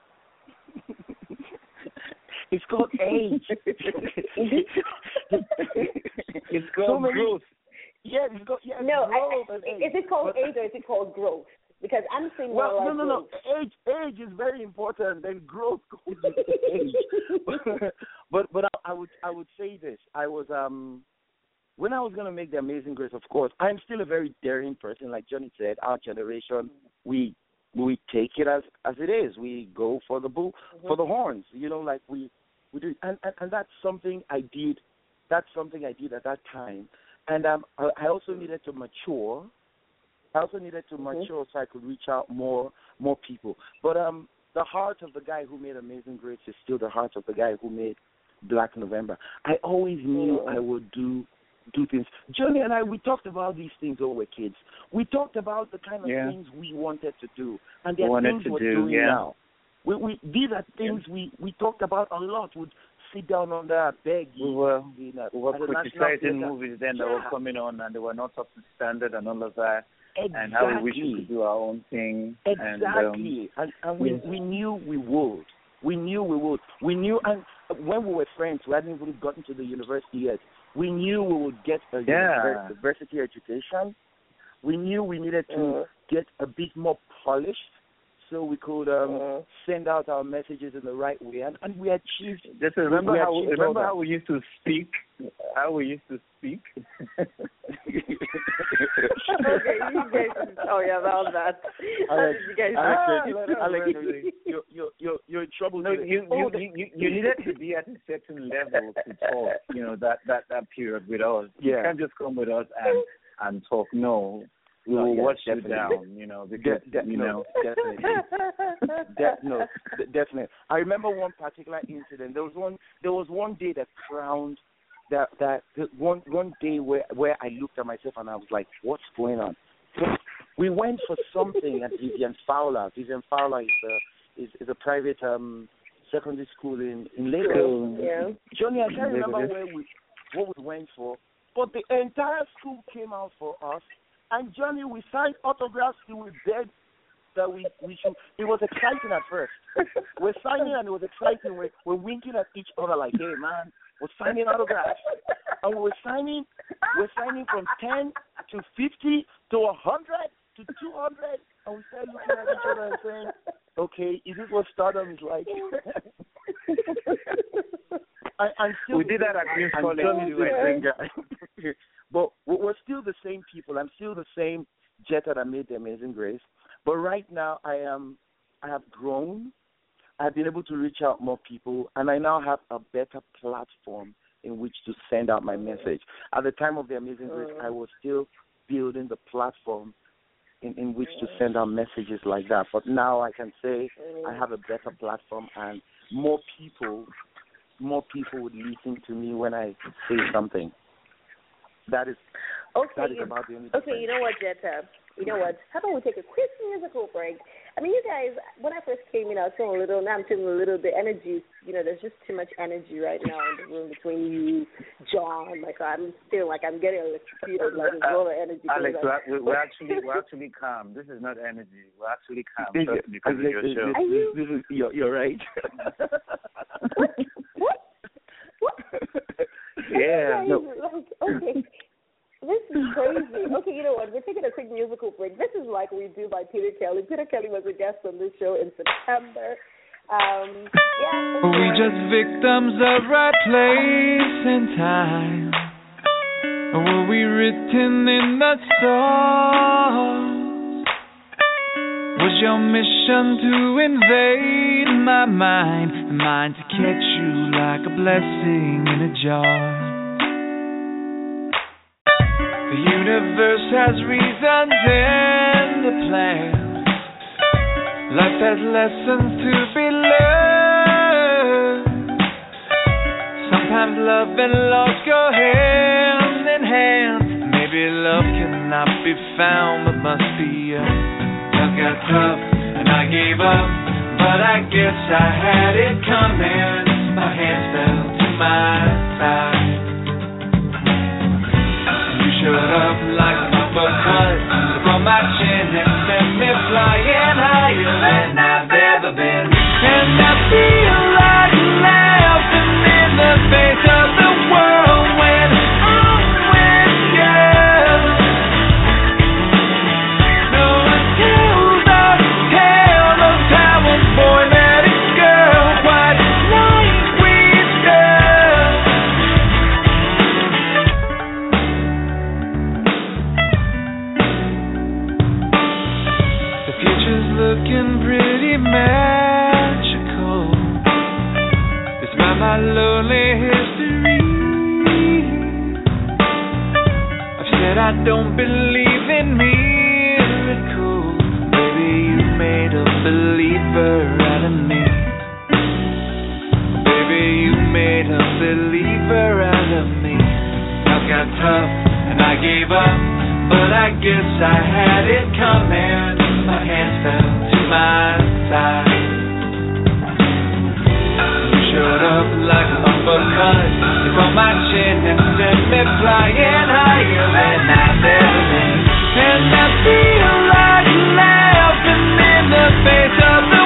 It's called age. (laughs) It's So called many- growth. Yeah, it's called yeah. no? Growth I, and is it called But- age or is it called growth? Because I'm seeing more Well, like no, no, no. Age, age is very important. Then growth (laughs) goes (laughs) with age. but but I, I would I would say this. I was um when I was gonna make the Amazing Grace. Of course, I'm still a very daring person. Like Johnny said, our generation we we take it as as it is. We go for the bull for the horns. You know, like we we do, and, and and that's something I did. That's something I did at that time, and um I, I also needed to mature. I also needed to mature so I could reach out more more people. But um the heart of the guy who made Amazing Grace is still the heart of the guy who made Black November. I always knew Mhm. I would do do things. Johnny and I we talked about these things when we were kids. We talked about the kind of Yeah. things we wanted to do. And there are things to we're do, doing yeah. now. We we these are things we we talked about a lot. Would sit down on that beg We were in a, we were at the National criticizing movies then that were coming on and they were not up to standard and all of that, Exactly. and how we wish we could do our own thing. And, um, Exactly. And, and we yes. we knew we would. We knew we would. We knew, and when we were friends, we hadn't even gotten to the university yet. We knew we would get a Yeah. univer- university education. We knew we needed to Mhm. get a bit more polished so we could um, Mhm. send out our messages in the right way, and, and we achieved. Just remember we how achieved remember how we used to speak, how we used to speak. okay, you guys. Oh yeah, about that. How Alex, did you guys? Alex, Ah, you're, Alex, you're, you're, you're, you're in trouble. No, today. you Oh, you, you you you needed to be at a certain level to talk. You know that that that period with us. You Yeah. can't just come with us and and talk. No, we No, will yeah, watch you down. You know because De- de- you no, know. definitely. (laughs) De- no, de- definitely. I remember one particular incident. There was one. There was one day that crowned that that that one one day where where I looked at myself and I was like, "What's going on?" So we went for something at Vivian Fowler. Vivian Fowler is a is, is a private um secondary school in in Lagos. Yeah. Johnny, I can't remember where we what we went for, but the entire school came out for us. And Johnny, we signed autographs till we begged that we we should. It was exciting at first. (laughs) We're signing and it was exciting. We're, we're winking at each other like, "Hey, man, we're signing autographs." And we're signing, we're signing from ten to fifty to a hundred to two hundred, and we started looking at each other and saying, "Okay, is this what stardom is like?" I, (laughs) I'm still We did that at I'm College (laughs) we're still the same people. I'm still the same Jeta that I made the Amazing Grace. But right now, I am. I have grown. I've been able to reach out more people, and I now have a better platform in which to send out my message. At the time of the Amazing Grace, I was still building the platform in, in which to send out messages like that. But now I can say I mm. have a better platform, and more people, more people would listen to me when I say something. That is Okay. that is you- about the only Okay, difference. you know what, Jeta? You know what? How about we take a quick musical break? I mean, you guys, when I first came in, I was feeling a little. Now I'm feeling a little. The energy, you know, there's just too much energy right now in the room between you, John. Like I'm feeling like I'm getting electrocuted. Like there's a lot of energy. Alex, we're, we're actually we're actually calm. This is not energy. We're actually calm. This- Trust me, because of your show. Are you- this is- you're, you're right. what? What? What? (laughs) (laughs) Yeah. You guys, (laughs) Like, okay. This is crazy. Okay, you know what? We're taking a quick musical break. This is like we do by Peter Kelly. Peter Kelly was a guest on this show in September. Um, yeah. Are we just victims of right place and time? Or were we written in the stars? Was your mission to invade my mind and mine to catch you like a blessing in a jar? The universe has reasons and a plan. Life has lessons to be learned. Sometimes love and loss go hand in hand. Maybe love cannot be found, but must be earned. Got tough and I gave up, but I guess I had it coming. My hands fell to my side. You showed up like a uppercut from my chin and sent me flying higher than I've ever been. And I feel like laughing in the face of don't believe in miracles. Baby, you made a believer out of me. Baby, you made a believer out of me. I got tough and I gave up, but I guess I had it coming. My hands fell to my side. Showed up like an uppercut from my chin and sent me flying higher than I've ever been. And I feel like laughing in the face of the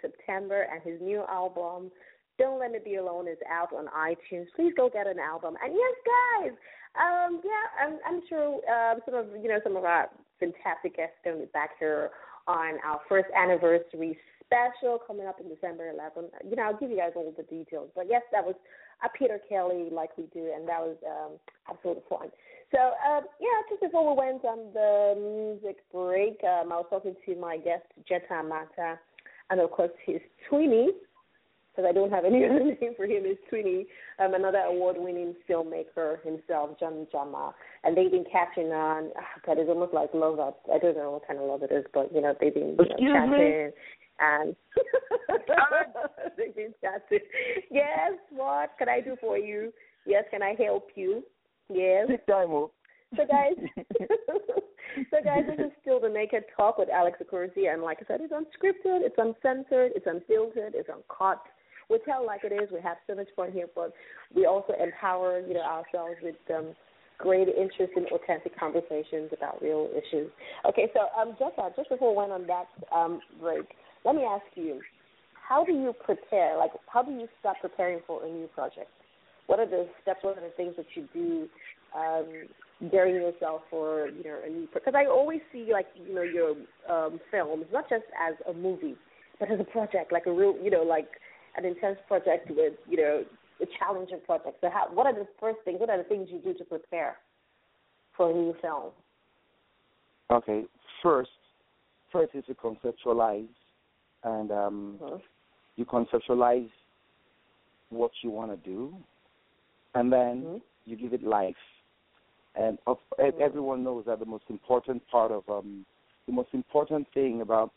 September, and his new album, Don't Let Me Be Alone, is out on iTunes. Please go get an album. And yes, guys, um, yeah, I'm, I'm sure um, some of you know some of our fantastic guests going to be back here on our first anniversary special coming up in December 11th. You know, I'll give you guys all the details. But yes, that was a Peter Kelly like we do, and that was um, absolutely fun. So um, yeah, just before we went on the music break, um, I was talking to my guest Jeta Amata, and of course his Twinny, because I don't have any (laughs) other name for him, is Twinny, um, another award-winning filmmaker himself, John Njamah, and they've been catching on. Oh, God, it's almost like love. Up. I don't know what kind of love it is, but you know they've been you know, chatting. And (laughs) they've been chatting. Yes, what can I do for you? Yes, can I help you? Yes. Big time. So guys, (laughs) so guys, this is still the Naked Talk with Alex Okoroji, and like I said, it's unscripted, it's uncensored, it's unfiltered, it's uncut. We tell like it is. We have so much fun here, but we also empower you know ourselves with um, great interest in authentic conversations about real issues. Okay, so um, Jeta, just before we went on that um, break, let me ask you, how do you prepare? Like, how do you start preparing for a new project? What are the steps? What are the things that you do um, gearing yourself for you know a new? Because I always see like you know your um, films not just as a movie, but as a project, like a real you know like an intense project with you know a challenging project. So, how, what are the first things? What are the things you do to prepare for a new film? Okay, first, first is to conceptualize, and um, Mm-hmm. you conceptualize what you want to do, and then Mhm. you give it life. And of, everyone knows that the most important part of um, the most important thing about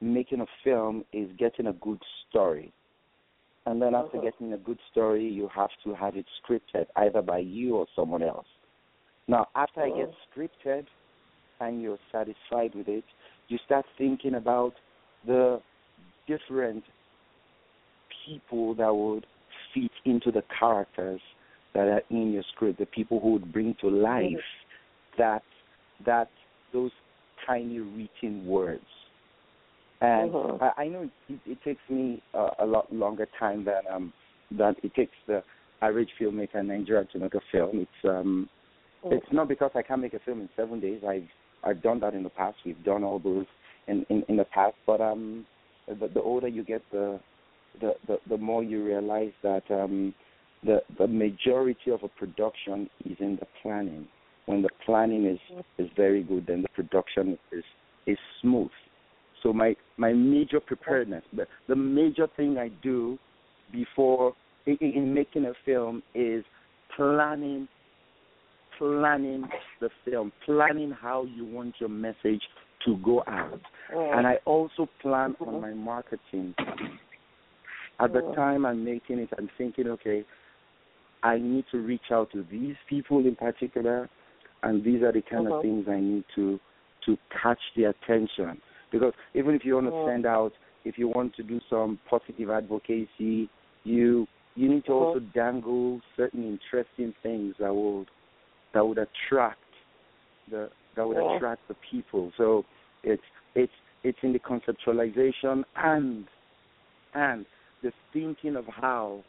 making a film is getting a good story. And then after Mhm. getting a good story, you have to have it scripted either by you or someone else. Now, after it gets scripted and you're satisfied with it, you start thinking about the different people that would fit into the characters that are in your script, the people who would bring to life that that those tiny written words. And Mhm. I, I know it, it takes me uh, a lot longer time than um than it takes the average filmmaker in Nigeria to make a film. It's um it's not because I can't make a film in seven days. I've I've done that in the past. We've done all those in in, in the past. But um, the, the older you get, the, the the the more you realize that um, the the majority of a production is in the planning. When the planning is is very good, then the production is is smooth. So my my major preparedness, the the major thing I do before in, in making a film is planning planning the film, planning how you want your message to go out. Mm. And I also plan on my marketing. At the mm. time I'm making it, I'm thinking, okay, I need to reach out to these people in particular, and these are the kind of things I need to to catch their attention. Because even if you want to Mhm. send out, if you want to do some positive advocacy, you you need to Mhm. also dangle certain interesting things that would that would attract the that would Yeah. attract the people. So it's it's it's in the conceptualization and and the thinking of how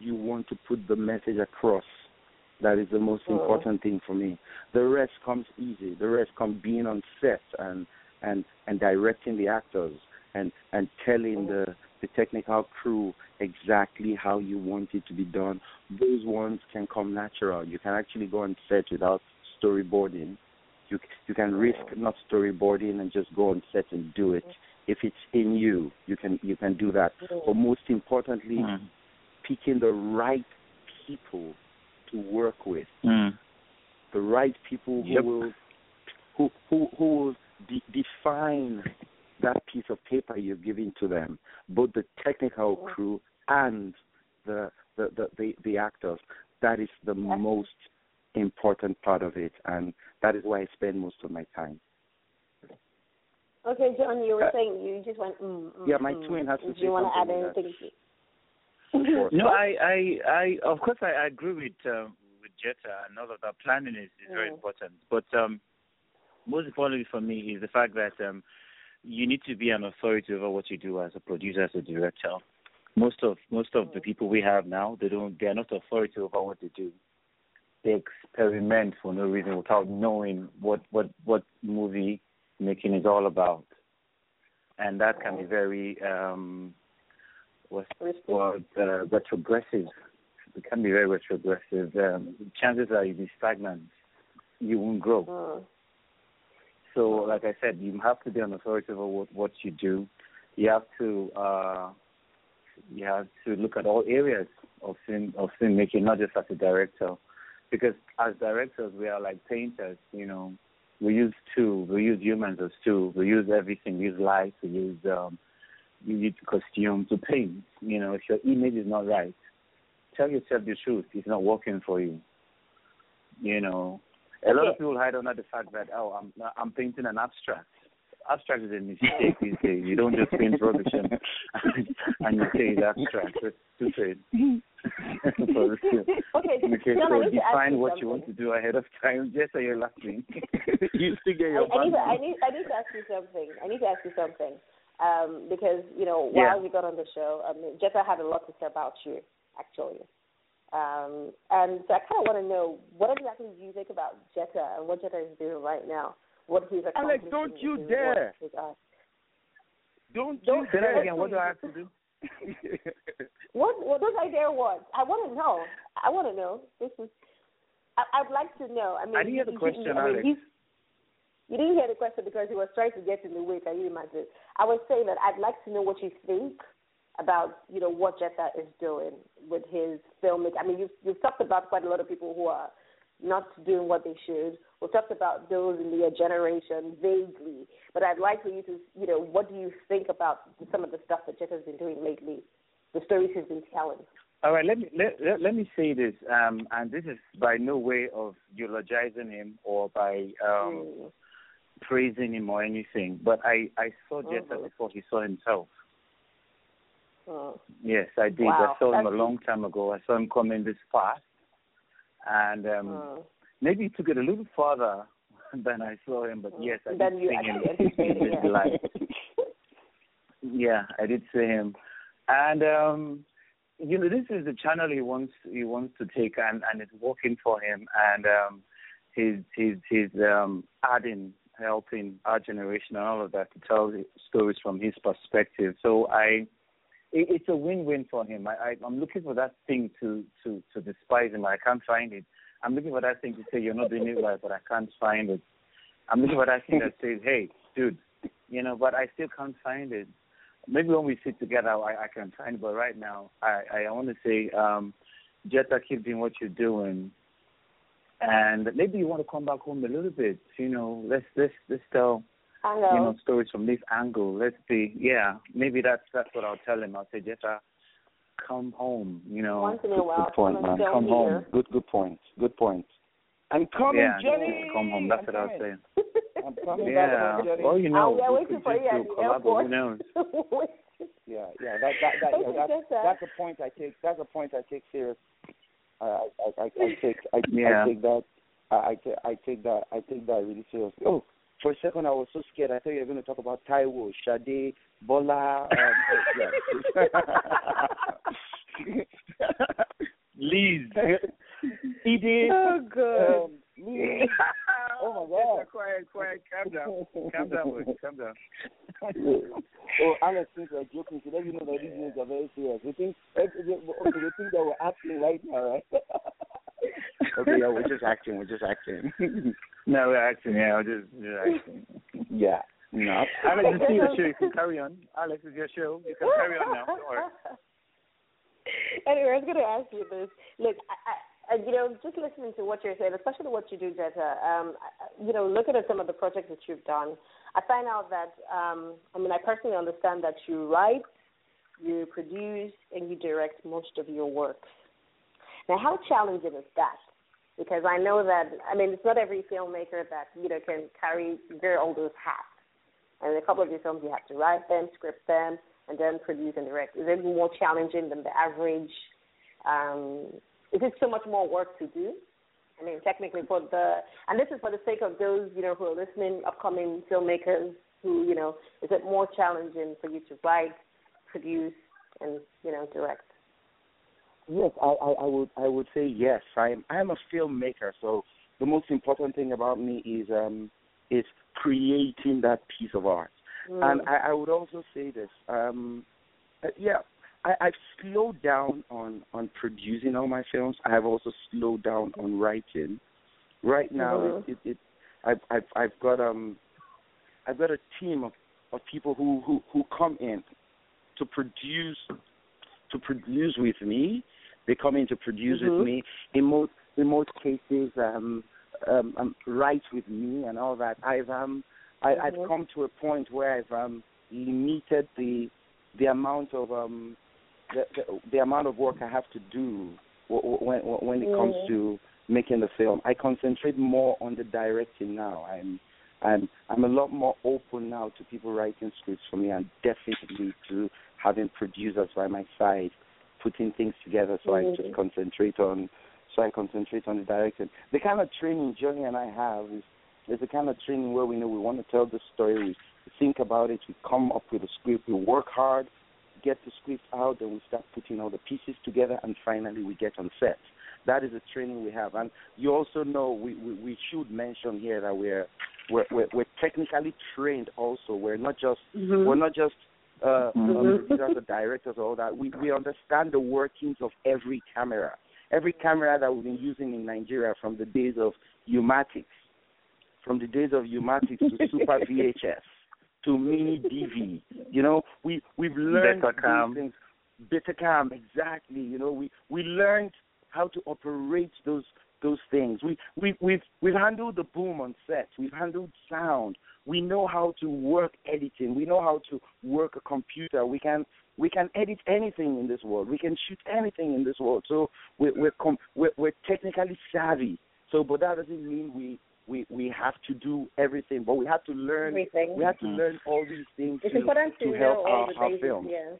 you want to put the message across. That is the most Mhm. important thing for me. The rest comes easy. The rest comes being on set and and and directing the actors and and telling the the technical crew exactly how you want it to be done. Those ones can come natural. You can actually go on set without storyboarding. You you can risk not storyboarding and just go on set and do it. If it's in you, you can you can do that. But most importantly, Mm. Picking the right people to work with Mm. the right people who Yep. will who who who will de- define that piece of paper you're giving to them, both the technical crew and the the the, the, the actors. That is the most important part of it, and that is why I spend most of my time. Okay, John, you were Uh, saying you just went. Mm, mm, yeah, my mm. twin has to Do you want to add something to that. Anything? Of course. No, I, I, I, of course, I, I agree with um, with Jeta and all of that. Planning is, is very Mm. important, but um, most importantly for me is the fact that um, you need to be an authority over what you do as a producer, as a director. Most of most of the people we have now, they don't, they are not authority over what they do. They experiment for no reason without knowing what what what movie making is all about, and that can be very um, what's word uh, retrogressive. It can be very retrogressive. Um, chances are you'll be stagnant. You won't grow. Mm. So, like I said, you have to be an authority over what, what you do. You have to uh, you have to look at all areas of film of filmmaking, not just as a director, because as directors we are like painters. You know, we use tools, we use humans as tools, we use everything, we use lights, we use um, we use costume to paint. You know, if your image is not right, tell yourself the truth. It's not working for you. You know, a lot of people hide under the fact that oh, I'm I'm painting an abstract. abstract is a mistake these days. You don't just paint rubbish and, (laughs) and you say it's abstract. That's stupid. For (laughs) real. (laughs) Okay, Okay, I so need define you what you want to do ahead of time. Just so you're laughing. you still get I, your I need to, I need I need to ask you something. I need to ask you something. Um, because you know Yeah. while we got on the show, I mean, Jeta had a lot to say about you actually. Um, and so I kind of want to know what exactly do you think about Jeta and what Jeta is doing right now? What he's Alex, don't you dare. work with us. Don't Don't- you Say that dare. again. What do I have to do? (laughs) What what does I dare what? I want to know. I want to know. This is. I, I'd like to know. I mean, I didn't hear the he- he- question, I mean, Alex. You didn't hear the question because he was trying to get in the way. Can you imagine? I was saying that I'd like to know what you think about you know what Jeta is doing with his filmmaking. I mean, you've you've talked about quite a lot of people who are not doing what they should. We've talked about those in your generation vaguely, but I'd like for you to, you know, what do you think about some of the stuff that Jeta's been doing lately, the stories he's been telling? All right, let me let, let, let me say this, um, and this is by no way of eulogizing him or by um, Mm. Praising him or anything, but I, I saw Mhm. before he saw himself. Mm. Yes, I did. Wow, I saw him a long time ago. I saw him coming this fast, and um, Mm. maybe he took it a little further (laughs) than I saw him. But yes, I did see him (laughs) in his yeah. life. (laughs) Yeah, I did see him, and um, you know, this is the channel he wants he wants to take, and and it's working for him, and um, he's he's he's um, adding, helping our generation and all of that to tell stories from his perspective. So I, it, it's a win-win for him. I, I I'm looking for that thing to to to despise him. I can't find it. I'm looking for that thing to say you're not doing it right, but I can't find it. I'm looking for that thing that says, hey, dude, you know, but I still can't find it. Maybe when we sit together, I, I can find it. But right now, I, I want to say, um, Jeta, keep doing what you're doing. And maybe you want to come back home a little bit. You know, let's let's let's tell I you know. know stories from this angle. Let's be yeah. Maybe that's that's what I'll tell him. I'll say, Jeta, come home. You know, Once in a while, Good point, come man. Come film home. Good, good point. Good point. I'm coming, yeah, Jenny. come home. That's I'm what I'll coming. say. I'm coming Yeah. back, Jenny. Well, you know, we are we could for just you do at the airport. Who knows? (laughs) Yeah, yeah. That, that, that, Okay, yeah, that's, that's that. that's a point I take. That's a point I take serious. I, I, I, I take, I, Yeah. I take that. I, I, I take that. I take that really seriously. Oh, for a second I was so scared. I thought you were going to talk about Taiwo, Sade, Bola. Um, yeah. (laughs) Liz. Edith. (laughs) Oh, good. Um, Liz. (laughs) Oh, my God. Quiet, quiet. Calm down. Calm down, boy. Calm down. oh, Alex thinks we're joking. To let you know that these things are very serious. We think, eh, eh, eh, okay, they think that we're acting right now, right? (laughs) okay, yeah, we're just acting. We're just acting. (laughs) No, we're acting. Yeah, we're just, we're acting. yeah. No. Alex, it's your show. You can carry on. Alex, it's your show. You can carry on now. Don't worry. anyway, I was going to ask you this. Look, I, I, you know, just listening to what you're saying, especially what you do, Jeta. Um, you know, looking at some of the projects that you've done, I find out that um, I mean, I personally understand that you write, you produce, and you direct most of your works. Now, how challenging is that? Because I know that I mean, it's not every filmmaker that you know can carry wear all those hats. And in a couple of your films, you have to write them, script them, and then produce and direct. Is it more challenging than the average? Um, is it so much more work to do? I mean, technically, for the and this is for the sake of those you know who are listening, upcoming filmmakers who you know, is it more challenging for you to write, produce, and you know, direct? Yes, I, I, I would I would say yes. I'm I'm a filmmaker, so the most important thing about me is um is creating that piece of art. Mm. And I, I would also say this. Um, uh, yeah, I, I've slowed down on on producing all my films. I've also slowed down on writing. Right now, Mhm. it, it, it I've I've I've got um I've got a team of of people who who who come in to produce to produce with me. They come in to produce Mhm. with me. In most in most cases, um, um, um, write with me and all that. I've um I, Mhm. I've come to a point where I've um, limited the the amount of um, the, the the amount of work I have to do when when it comes Mhm. to making the film. I concentrate more on the directing now. I'm and I'm a lot more open now to people writing scripts for me, and definitely to having producers by my side, putting things together, so I just concentrate on, so I concentrate on the directing. The kind of training Johnny and I have is there's a kind of training where we know we want to tell the story, we think about it, we come up with a script, we work hard, get the script out, then we start putting all the pieces together, and finally we get on set. That is the training we have, and you also know we we, we should mention here that we're we're, we're we're technically trained. Also, we're not just Mhm. we're not just uh, Mhm. um, or directors or all that. We we understand the workings of every camera, every camera that we've been using in Nigeria from the days of U-matics, from the days of U-matics to Super (laughs) VHS to Mini DV. You know, we we've learned Betacam. these things. Betacam, exactly. You know, we we learned how to operate those those things. We we we've we've handled the boom on set. We've handled sound. We know how to work editing. We know how to work a computer. We can we can edit anything in this world. We can shoot anything in this world. So we're we're com- we're, we're technically savvy. So, but that doesn't mean we we we have to do everything. But we have to learn. Everything. We have to Mhm. learn all these things It's to, important to, to know help all our, the our basics. film. Yeah.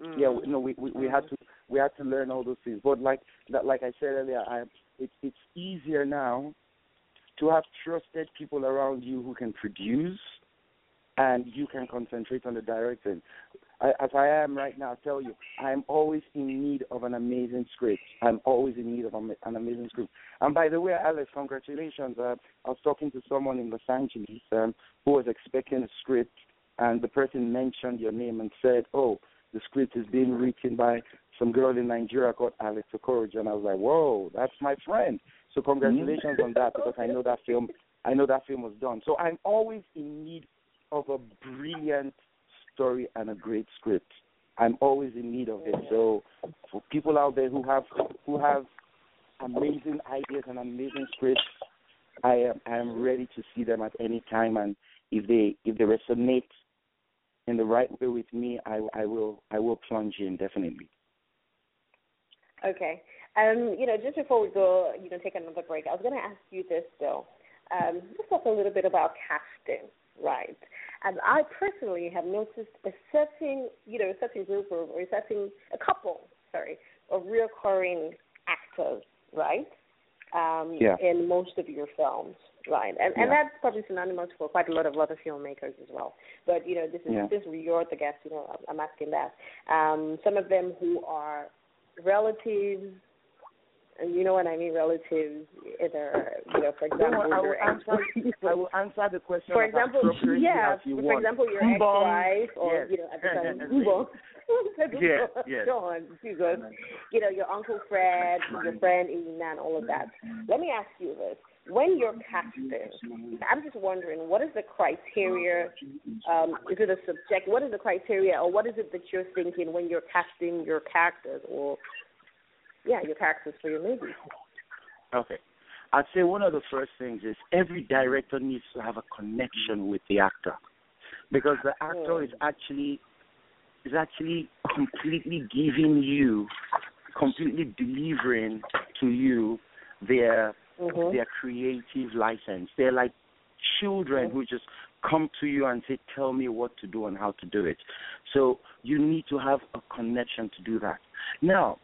Mm. Yeah, we- no, we we, we had to we had to learn all those things. But like that, like I said earlier, I it's it's easier now to have trusted people around you who can produce, and you can concentrate on the directing. As I am right now, I tell you, I am always in need of an amazing script. I'm always in need of an amazing script. And by the way, Alex, congratulations. Uh, I was talking to someone in Los Angeles um, who was expecting a script, and the person mentioned your name and said, "Oh, the script is being written by some girl in Nigeria called Alex Okoroji." And I was like, "Whoa, that's my friend." So congratulations on that because I know that film. I know that film was done. So I'm always in need of a brilliant story and a great script. I'm always in need of it. So for people out there who have who have amazing ideas and amazing scripts, I am I am ready to see them at any time. And if they if they resonate in the right way with me, I I will I will plunge in definitely. Okay. Um, you know, just before we go, you know, take another break, I was going to ask you this though. Um, let's talk a little bit about casting, right? And I personally have noticed a certain, you know, a certain group or, or a certain, a couple, sorry, of recurring actors, right? Um, Yeah. In most of your films, right? And and that's probably synonymous for quite a lot of other filmmakers as well. But you know, this is Yeah. this you're the guest. You know, I'm asking that. Um, some of them who are relatives, you know what I mean, relatives. Either you know, for example, worry, I will answer I will answer the question for example, yeah, for want. example, your Boom, ex-wife or yes. you know, at the time. (laughs) (laughs) Yes, yes. John, Jesus. You know, your uncle Fred, your friend Ina, and all of that. Let me ask you this: When you're casting, I'm just wondering, what is the criteria? Um, is it a subject? What is the criteria, or what is it that you're thinking when you're casting your characters, or yeah, your taxes for your movie? Okay. I'd say one of the first things is every director needs to have a connection with the actor. Because the actor is actually is actually completely giving you completely delivering to you their Mm-hmm. their creative license. They're like children who just come to you and say, "Tell me what to do and how to do it." So you need to have a connection to do that. Now,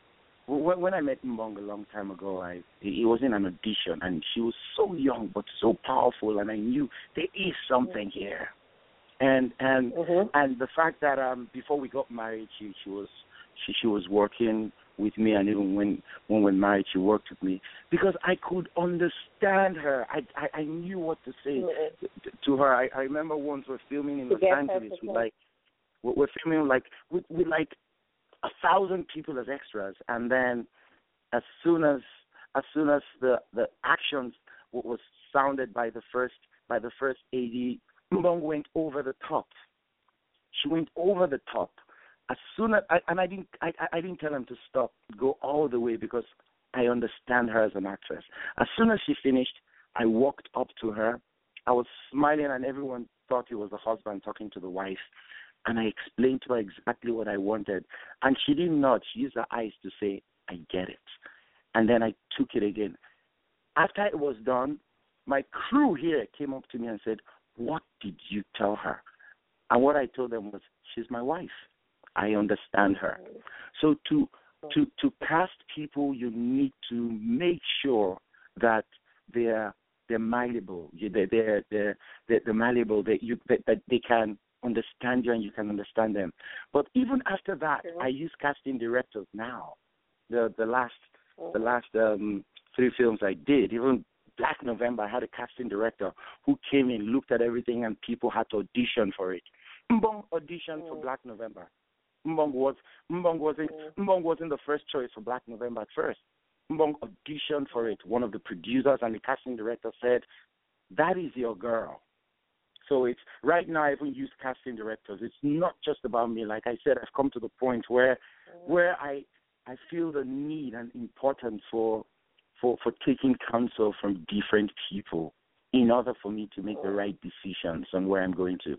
when, when I met Mbong a long time ago, I he was in an audition and she was so young but so powerful, and I knew there is something here. And and Mhm. and the fact that um before we got married, she she was she she was working with me, and even when when we're married, she worked with me because I could understand her. I I, I knew what to say Mhm. to, to her. I, I remember once we're filming in Los Angeles talk. like we're we're filming like with with like a thousand people as extras, and then as soon as as soon as the the actions was sounded by the first by the first AD, Mbong went over the top. She went over the top. As soon as I, and I didn't I I didn't tell him to stop, go all the way because I understand her as an actress. As soon as she finished, I walked up to her. I was smiling, and everyone thought it was the husband talking to the wife. And I explained to her exactly what I wanted, and she didn't nod. She used her eyes to say, "I get it." And then I took it again. After it was done, my crew here came up to me and said, "What did you tell her?" And what I told them was, "She's my wife. I understand her." So to to to cast people, you need to make sure that they're they're malleable. They're they're, they're, they're malleable. That you that, that they can understand you and you can understand them. But even after that. I use casting directors now. The the last the last um three films I did, even Black November, I had a casting director who came in, looked at everything, and people had to audition for it. Mbong auditioned for Mm. Black November. Mbong was Mbong wasn't Mm. Mbong wasn't the first choice for Black November at first. Mbong auditioned for it. One of the producers and the casting director said, "That is your girl." So it's right now. I even use casting directors. It's not just about me. Like I said, I've come to the point where mm. where I I feel the need and importance for for for taking counsel from different people in order for me to make the right decisions on where I'm going to.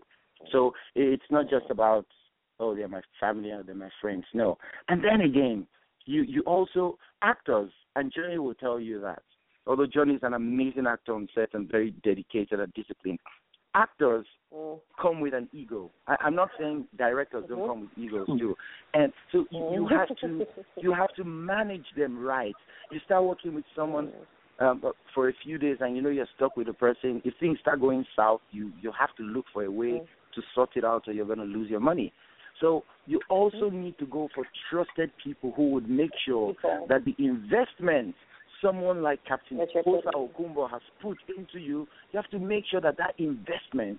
So it's not just about oh they're my family or they're my friends. No. And then again, you you also actors and Johnny will tell you that. Although Johnny is an amazing actor on set and very dedicated and disciplined, actors Mm. come with an ego. I, I'm not saying directors don't Mhm. come with egos too, and so you, you have to (laughs) you have to manage them right. You start working with someone um, for a few days, and you know you're stuck with a person. If things start going south, you you have to look for a way Mm. to sort it out, or you're going to lose your money. So you also Mm-hmm. need to go for trusted people who would make sure that the investment someone like Captain Hosa Okunbo has put into you, you have to make sure that that investment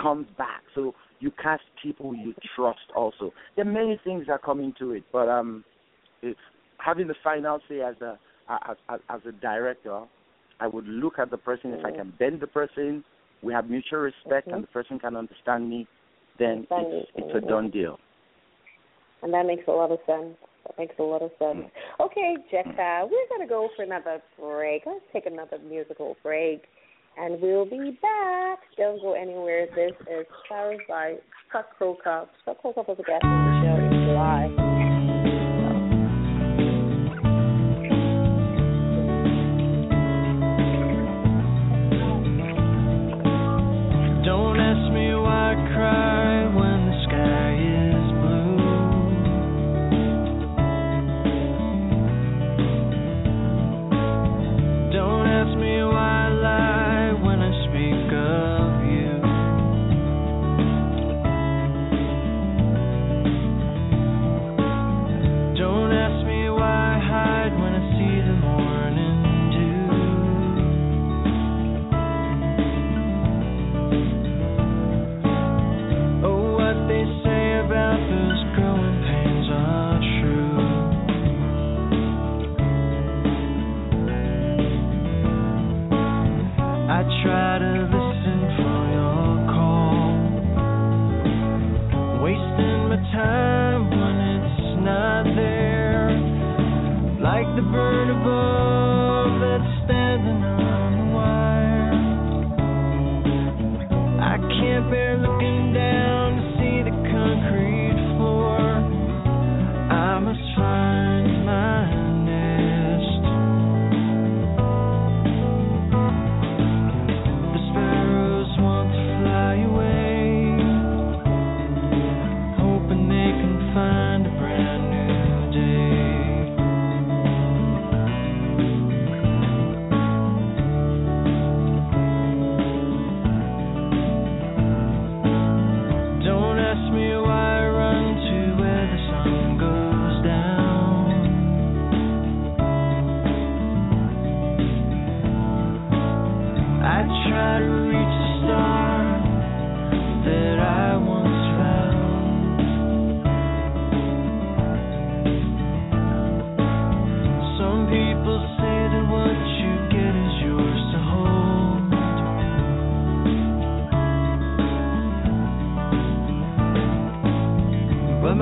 comes back. So you cast people you trust also. There are many things that come into it, but um, if having the final say as a as, as as a director, I would look at the person. If I Mm. can bend the person, we have mutual respect, Mhm. and the person can understand me, then it's it's a done deal. And that makes a lot of sense. That makes a lot of sense. Mm. Okay, Jessica, mm. we're going to go for another break. Let's take another musical break. And we'll be back. Don't go anywhere. This is Stars by Scott Crocop. Scott Crocop was a guest on the show in July.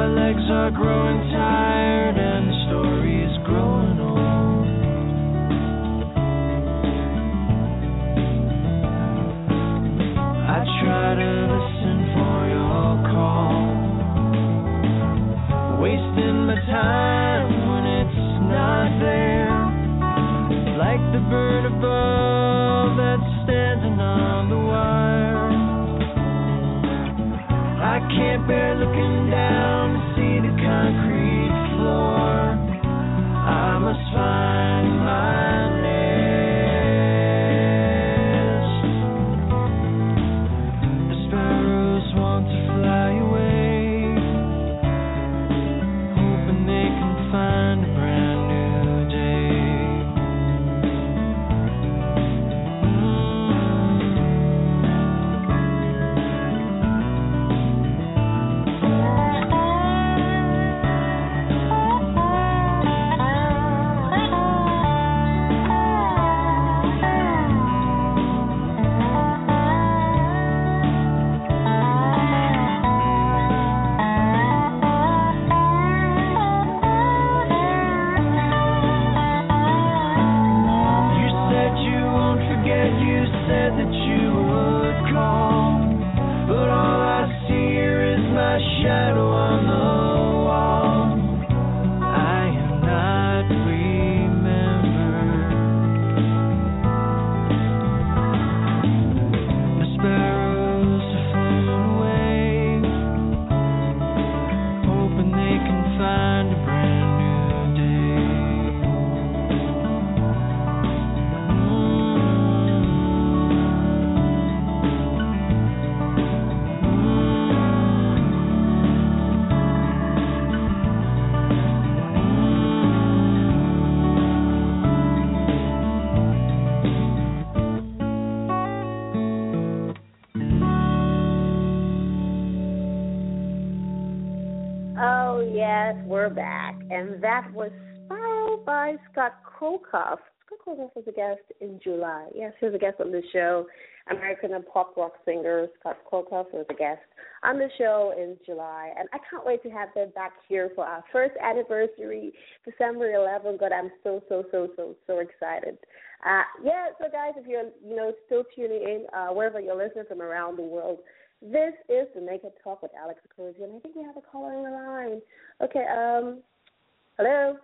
My legs are growing tired Kolkoff. Scott Kolkoff was a guest in July. Yes, he was a guest on the show. American and pop rock singer Scott Kolkoff was a guest on the show in July. And I can't wait to have them back here for our first anniversary, December 11th. God, I'm so, so, so, so, so excited. Uh, yeah, so guys, if you're, you know, still tuning in, uh, wherever you're listening from around the world, this is the Naked Talk with Alex Okoroji, and I think we have a caller on the line. Okay, um, hello?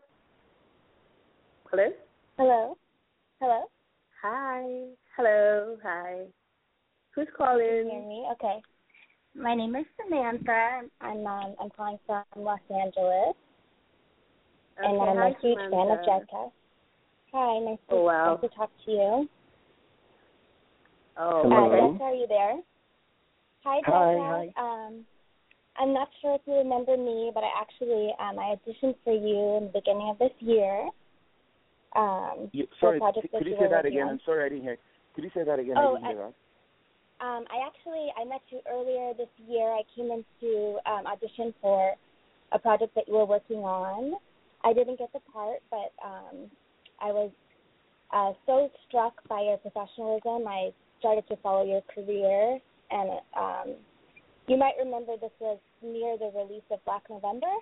Hello? Hello. Hello. Hi. Hello. Hi. Who's calling? Can you hear me? Okay. My name is Samantha. I'm um, I'm calling from Los Angeles, and I'm hi, a huge fan of Samantha. Jazzcast. Hi, nice to Oh, wow. nice to talk to you. Oh, Hello. Uh, okay. Jess, are you there? Hi, Hi, Jazzcast. Um, I'm not sure if you remember me, but I actually um I auditioned for you in the beginning of this year. Um, You, sorry, project could, you you say that again? on. I'm sorry, I didn't hear. Could you say that again? Oh, I didn't hear that. Um, I actually I met you earlier this year. I came into um, audition for a project that you were working on. I didn't get the part, but um, I was uh, so struck by your professionalism. I started to follow your career, and um, you might remember this was near the release of Black November.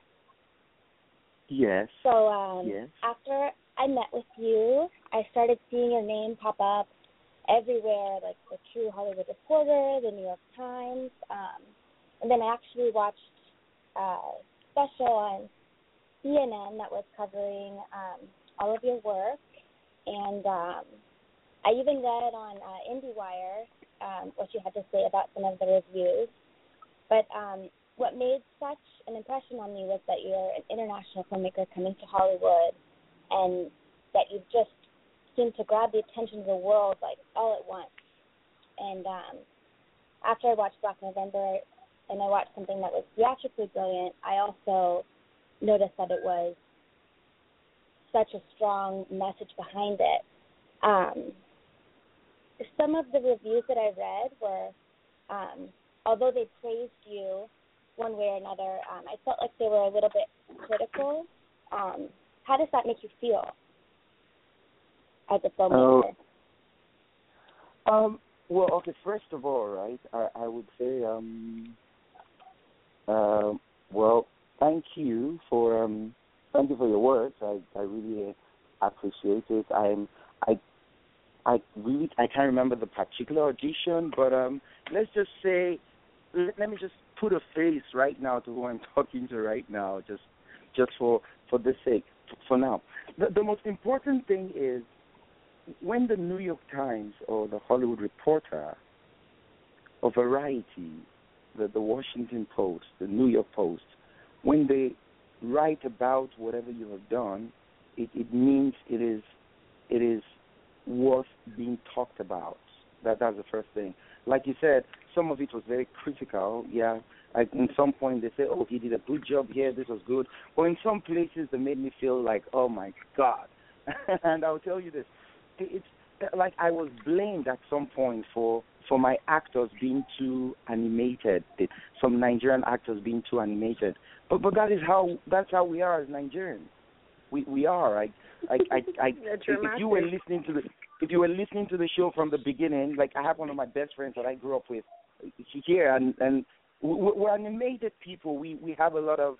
Yes. So um, Yes. after I met with you, I started seeing your name pop up everywhere, like the True Hollywood Reporter, the New York Times, um, and then I actually watched a special on CNN that was covering um, all of your work, and um, I even read on uh, IndieWire um, what you had to say about some of the reviews. But um, what made such an impression on me was that you're an international filmmaker coming to Hollywood, and that you just seem to grab the attention of the world like all at once. And um, after I watched Black November, and I watched something that was theatrically brilliant, I also noticed that it was such a strong message behind it. Um, some of the reviews that I read were, um, although they praised you one way or another, um, I felt like they were a little bit critical. Um, how does that make you feel as a filmmaker? Um. Well, okay. First of all, right, I, I would say, um, um, well, thank you for um, thank you for your words. I I really appreciate it. I'm I I really I can't remember the particular audition, but um, let's just say, let, let me just put a face right now to who I'm (laughs) talking to right now, just just for for this sake, for now. The, the most important thing is when the New York Times or the Hollywood Reporter or Variety the, the Washington Post, the New York Post, when they write about whatever you have done, it, it means it is it is worth being talked about. That that's the first thing. Like you said, some of it was very critical. Yeah, like in some point they say, "Oh, he did a good job here. This was good." But in some places, they made me feel like, "Oh my God!" (laughs) and I'll tell you this: it's like I was blamed at some point for for my actors being too animated. Some Nigerian actors being too animated. But but that is how that's how we are as Nigerians. We we are. I I I, I (laughs) if you were listening to the if you were listening to the show from the beginning, like I have one of my best friends that I grew up with here, and and we're animated people. We we have a lot of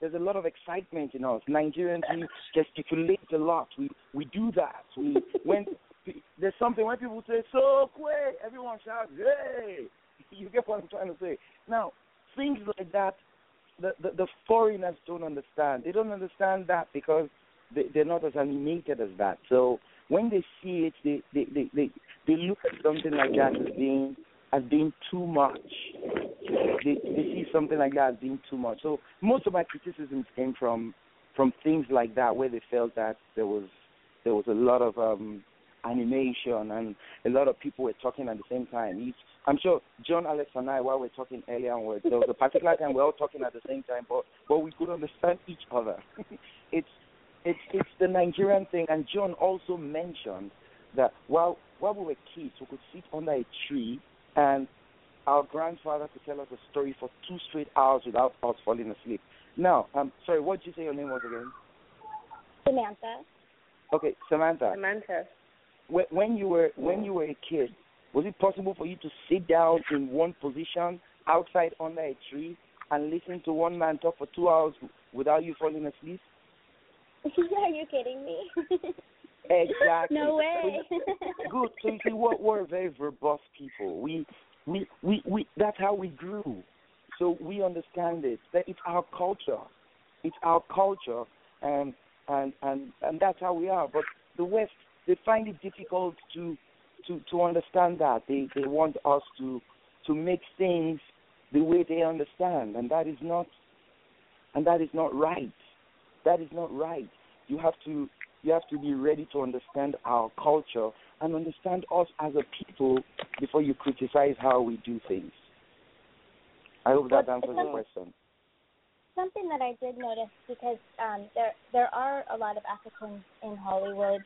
there's a lot of excitement in us. Nigerians we gesticulate a lot. We we do that. We when there's something when people say so quick, everyone shouts, "Hey!" (laughs) You get what I'm trying to say? Now, things like that, the, the the foreigners don't understand. They don't understand that because they, they're not as animated as that. So when they see it, they they they they, they look at something like that as being as being too much. They they see something like that as being too much. So most of my criticisms came from from things like that, where they felt that there was there was a lot of um animation and a lot of people were talking at the same time. Each, I'm sure John, Alex, and I, while we are talking earlier on, there was a particular time we are all talking at the same time, but but we could understand each other. (laughs) it's it's it's the Nigerian thing, and John also mentioned that while while we were kids, we could sit under a tree and our grandfather could tell us a story for two straight hours without us falling asleep. Now, um, sorry, what did you say your name was again? Samantha. Okay, Samantha. Samantha when you were when you were a kid, was it possible for you to sit down in one position outside under a tree and listen to one man talk for two hours without you falling asleep? (laughs) Are you kidding me? (laughs) exactly. No way. Good. So you see, we're, we're very verbose people. We, we, we, we. That's how we grew. So we understand it. That it's our culture. It's our culture, and and and and that's how we are. But the West they find it difficult to to to understand that they they want us to to make things the way they understand and that is not and that is not right that is not right you have to you have to be ready to understand our culture and understand us as a people before you criticize how we do things i hope that answers your question something that I did notice because um, there there are a lot of Africans in Hollywood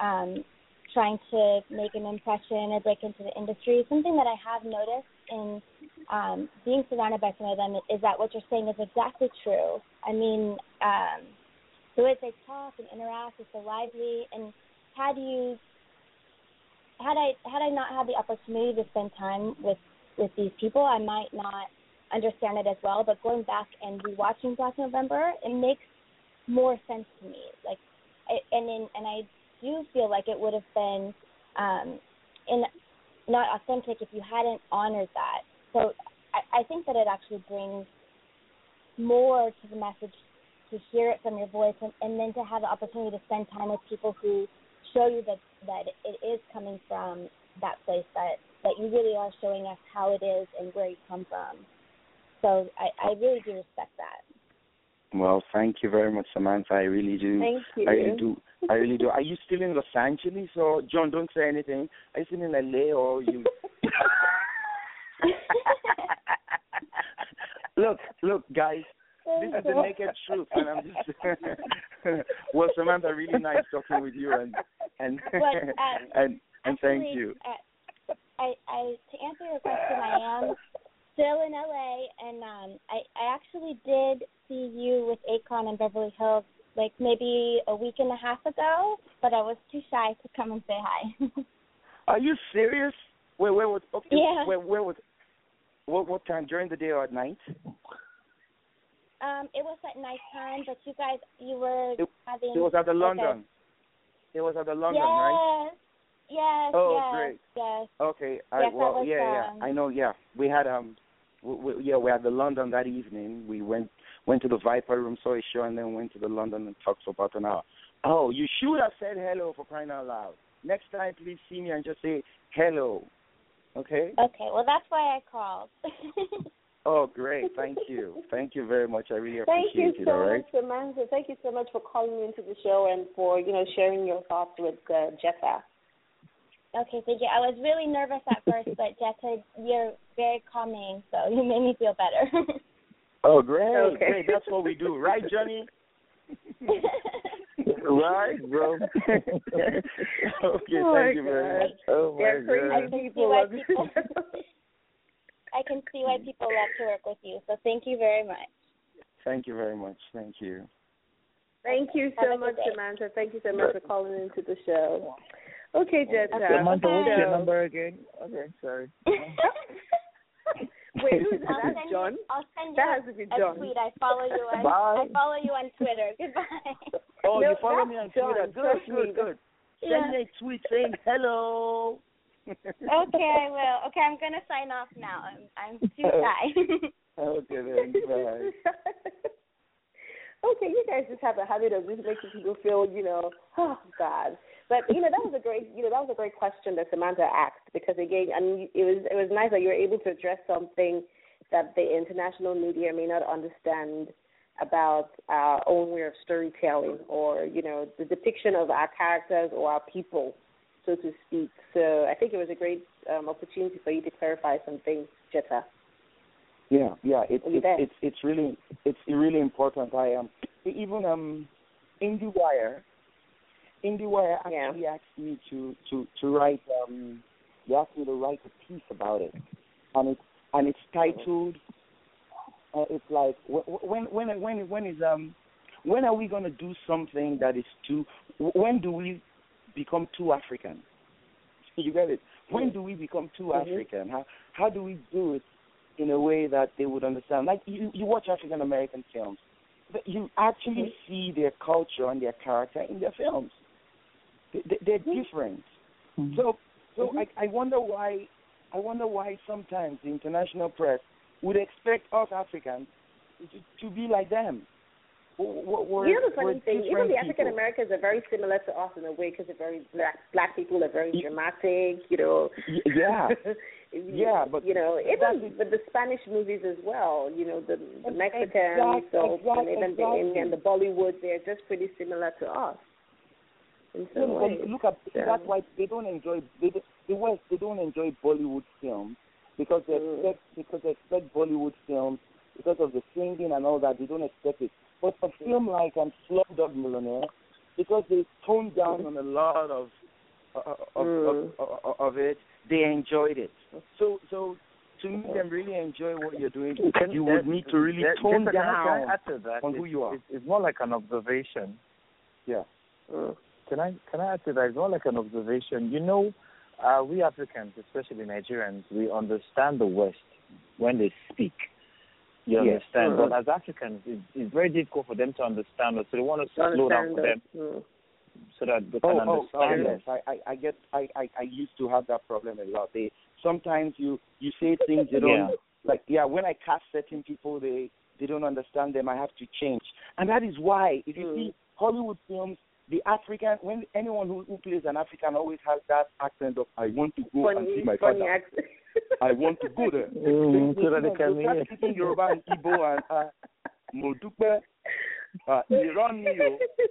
um, trying to make an impression or break into the industry. Something that I have noticed in um, being surrounded by some of them is that what you're saying is exactly true. I mean, um, the way they talk and interact is so lively. And had you had I had I not had the opportunity to spend time with with these people, I might not understand it as well. But going back and rewatching Black November, it makes more sense to me. Like, and in, and I do feel like it would have been um, in not authentic if you hadn't honored that. So I, I think that it actually brings more to the message to hear it from your voice and, and then to have the opportunity to spend time with people who show you that that it is coming from that place that that you really are showing us how it is and where you come from. So I, I really do respect that. Well, thank you very much, Samantha. I really do. Thank you. I really do. I really do. Are you still in Los Angeles or John? Don't say anything. Are you still in LA or you? (laughs) (laughs) look, look, guys. This is the naked truth, and I'm just. (laughs) well, Samantha, really nice talking with you, and and (laughs) but, um, (laughs) and and actually, thank you. Uh, I, I to answer your question, I am still in LA, and um, I I actually did see you with Akon in Beverly Hills like maybe a week and a half ago, but I was too shy to come and say hi. Are you serious? Where where was okay, Yeah. where where was what what time during the day or at night? Um, it was at nighttime, but you guys you were It- having It was at the London. It was at the London, yes, right? Yes, Oh, yes, great. yes. Okay. I, Yes, I well, was, yeah, yeah. I know. Yeah, we had um, we, we, yeah, we had the London that evening. We went went to the Viper Room, saw a show, and then went to the London and talked for about an hour. Oh, you should have said hello for crying out loud. Next time, please see me and just say hello. Okay. Okay, well that's why I called. (laughs) Oh, great! Thank you, thank you very much. I really Thank you appreciate it. so all right. much, Samantha. Thank you so much for calling me into the show and for you know sharing your thoughts with uh, Jeta. Okay, thank you. I was really nervous at first, (laughs) but Jeta, you're very calming, so (laughs) you made me feel better. Oh, great, Okay. great. That's what we do, right, Johnny? (laughs) Right, bro. okay, Oh thank you very God. much. oh my They're crazy god. can see people. why love you. people. I can see why people love to work with you. So thank you very much. Thank you very much. Thank you. Thank you so much, day. Samantha. Thank you so much for calling into the show. Okay, Jeta. Samantha, what's your number again? Okay, sorry. (laughs) Wait, who is that? I'll That's John. You, I'll send you That a, has to be a John. tweet. I follow you on. Bye. I follow you on Twitter. (laughs) Goodbye. Oh, No, you follow me on John. Twitter. Good, Trust good, me. good. Yeah. Send me a tweet saying hello. Okay, I will. Okay, I'm gonna sign off now. I'm I'm too oh. shy. (laughs) Okay, then. Bye. (laughs) okay, you guys just have a habit of just making people feel, you know, oh God. But you know that was a great, you know, that was a great question that Samantha asked because again, I mean, it was it was nice that you were able to address something that the international media may not understand about our own way of storytelling or you know the depiction of our characters or our people, so to speak. So I think it was a great um, opportunity for you to clarify some things, Jeta. Yeah, yeah. It's Are you it's it's really it's really important. I am um, even um IndieWire IndieWire Yeah. actually asked me to to to write um they asked me to write a piece about it, and it's and it's titled uh, it's like wh- wh- when when when when is um when are we going to do something that is too when do we become too African? (laughs) You get it? When do we become too Mhm. African? How how do we do it in a way that they would understand? Like you you watch African American films, but you actually mm-hmm. see their culture and their character in their films. They, they, they're mm-hmm. different. Mm-hmm. So so I I wonder why I wonder why sometimes the international press would expect us Africans to, to be like them. We're, we're, you know the funny thing, even the African. Americans are very similar to us in a way because they're very black. Black people are very dramatic, you know. Yeah. (laughs) Yeah, but you know, even but the Spanish movies as well. You know, the, the Ex- Mexicans, so exact- and even the exactly. Indian, the Bollywood, they're just pretty similar to us in some No, ways. look at Yeah. that's why they don't enjoy they, the West they don't enjoy Bollywood films because they Mm. expect because they expect Bollywood films because of the singing and all that they don't expect it. But a film like um, Slumdog Millionaire because they toned down on a lot of uh, of, Mm. of, of of it, they enjoyed it. So so to make them really enjoy what you're doing, Can- you would need to really that- tone Jessica, can I- down I add to that? on who you are. It's, it's more like an observation. Yeah. Mm. Can I can I add to that? It's more like an observation. You know, uh, we Africans, especially Nigerians, we understand the West when they speak. You Yes. understand, Mhm. but as Africans, it, it's very difficult for them to understand us. So they want us to To slow down for understand them those. Mm. so that they Oh, can oh, oh, understand yes. us. I, I, I get. I, I, I used to have that problem a lot. They sometimes you you say things they don't Yeah. like. Yeah, when I cast certain people, they they don't understand them. I have to change, and that is why if you Mm. see Hollywood films, the African when anyone who, who plays an African always has that accent of I want to go and see my funny father. accent. (laughs) I want to go there. (laughs) Mm, so that they can hear. speaking Yoruba and Igbo and uh, Modupe, uh, Iran,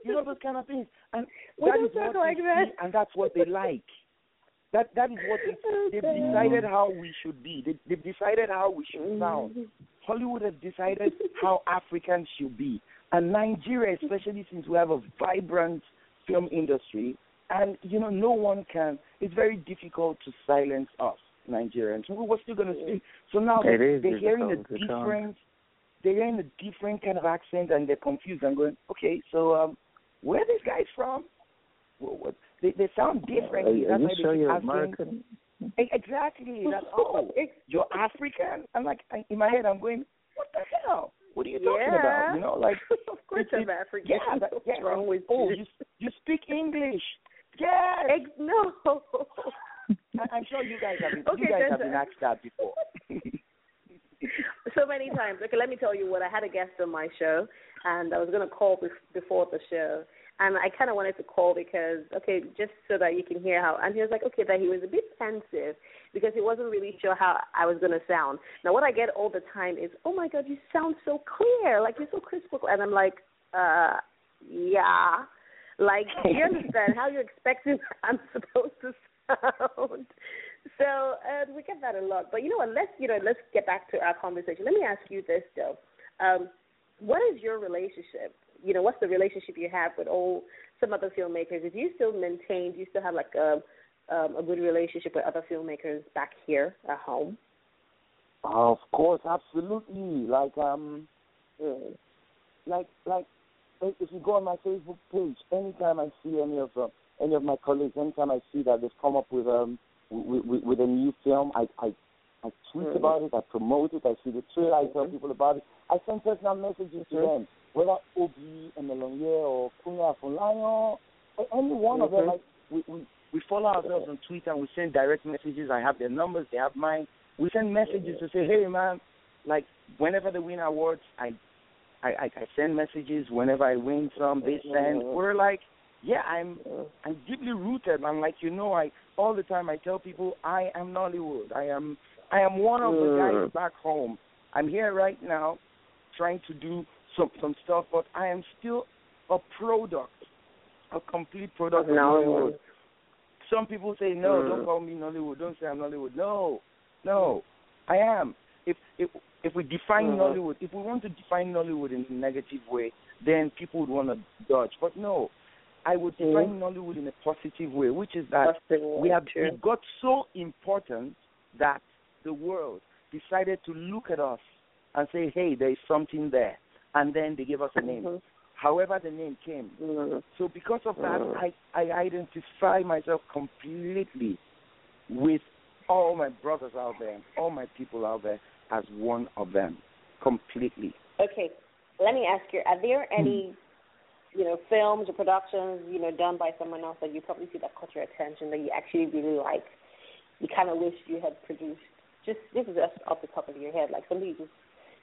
you know those kind of things, and We that don't is talk what like they that. see, and that's what they like. That that is what they, they've Okay. decided how we should be. They, they've decided how we should Mm-hmm. sound. Hollywood has decided how Africans should be, and Nigeria, especially since we have a vibrant film industry, and you know no one can. It's very difficult to silence us Nigerians. We We're still going to speak. So now It they, they're hearing a difficult, they can't. different, they're hearing a different kind of accent, and they're confused and going, okay, so um, where are these guys from? What, what, they they sound different. Are you, are That's you why sure you're asking, American? Exactly. That's (laughs) oh, you're African. I'm like in my head. I'm going, what the hell? What are you talking Yeah. about? You know, like (laughs) of course it- I'm African. yeah, that, yeah. (laughs) What's wrong with oh, you? you you speak English? Yes. Ex- no. I- I'm sure you guys have been, Okay, you guys have been asked that before. (laughs) so many times. Okay, let me tell you what. I had a guest on my show, and I was going to call before the show, and I kind of wanted to call because okay, just so that you can hear how. And he was like, okay, that he was a bit pensive because he wasn't really sure how I was gonna sound. Now, what I get all the time is, oh my God, you sound so clear, like you're so crisp. and I'm like, uh, yeah, like you understand how you're expecting (laughs) I'm supposed to sound? So uh, we get that a lot. But you know what? Let's you know let's get back to our conversation. Let me ask you this though. Um, what is your relationship? You know, what's the relationship you have with all some other filmmakers? If you still maintain, do you still have like a um, a good relationship with other filmmakers back here at home? Of course, absolutely. Like um, like like if you go on my Facebook page, anytime I see any of them, any of my colleagues, anytime I see that they've come up with um with, with, with a new film, I I I tweet Mhm. about it, I promote it, I see the trailer, I tell people about it. I send personal messages to Mhm. them, whether Obi Emelonye or Kunle Afolayan, any one of them. Like we, we we follow ourselves on Twitter and we send direct messages. I have their numbers, they have mine. We send messages to say, hey man, like whenever they win awards, I I, I, I send messages whenever I win some. They send. Mhm. We're like, yeah, I'm Mm. I'm deeply rooted. I'm like, you know, I all the time I tell people I am Nollywood. I am I am one of the Mm. guys back home. I'm here right now, trying to do some some stuff, but I am still a product, a complete product of Nollywood. Some people say no, Mm. don't call me Nollywood. Don't say I'm Nollywood. No, no, I am. If if if we define Mhm. Nollywood, if we want to define Nollywood in a negative way, then people would want to dodge. But no, I would Mhm. define Nollywood in a positive way, which is that we have true. we got so important that the world decided to look at us and say, "Hey, there is something there," and then they gave us a name. Mhm. However, the name came. Mhm. So because of that, Mm. I, I identify myself completely with all my brothers out there, and all my people out there as one of them, completely. Okay, let me ask you: Are there Hmm. any, you know, films or productions, you know, done by someone else that you probably see that caught your attention that you actually really like? You kind of wish you had produced. Just this is just off the top of your head, like something you just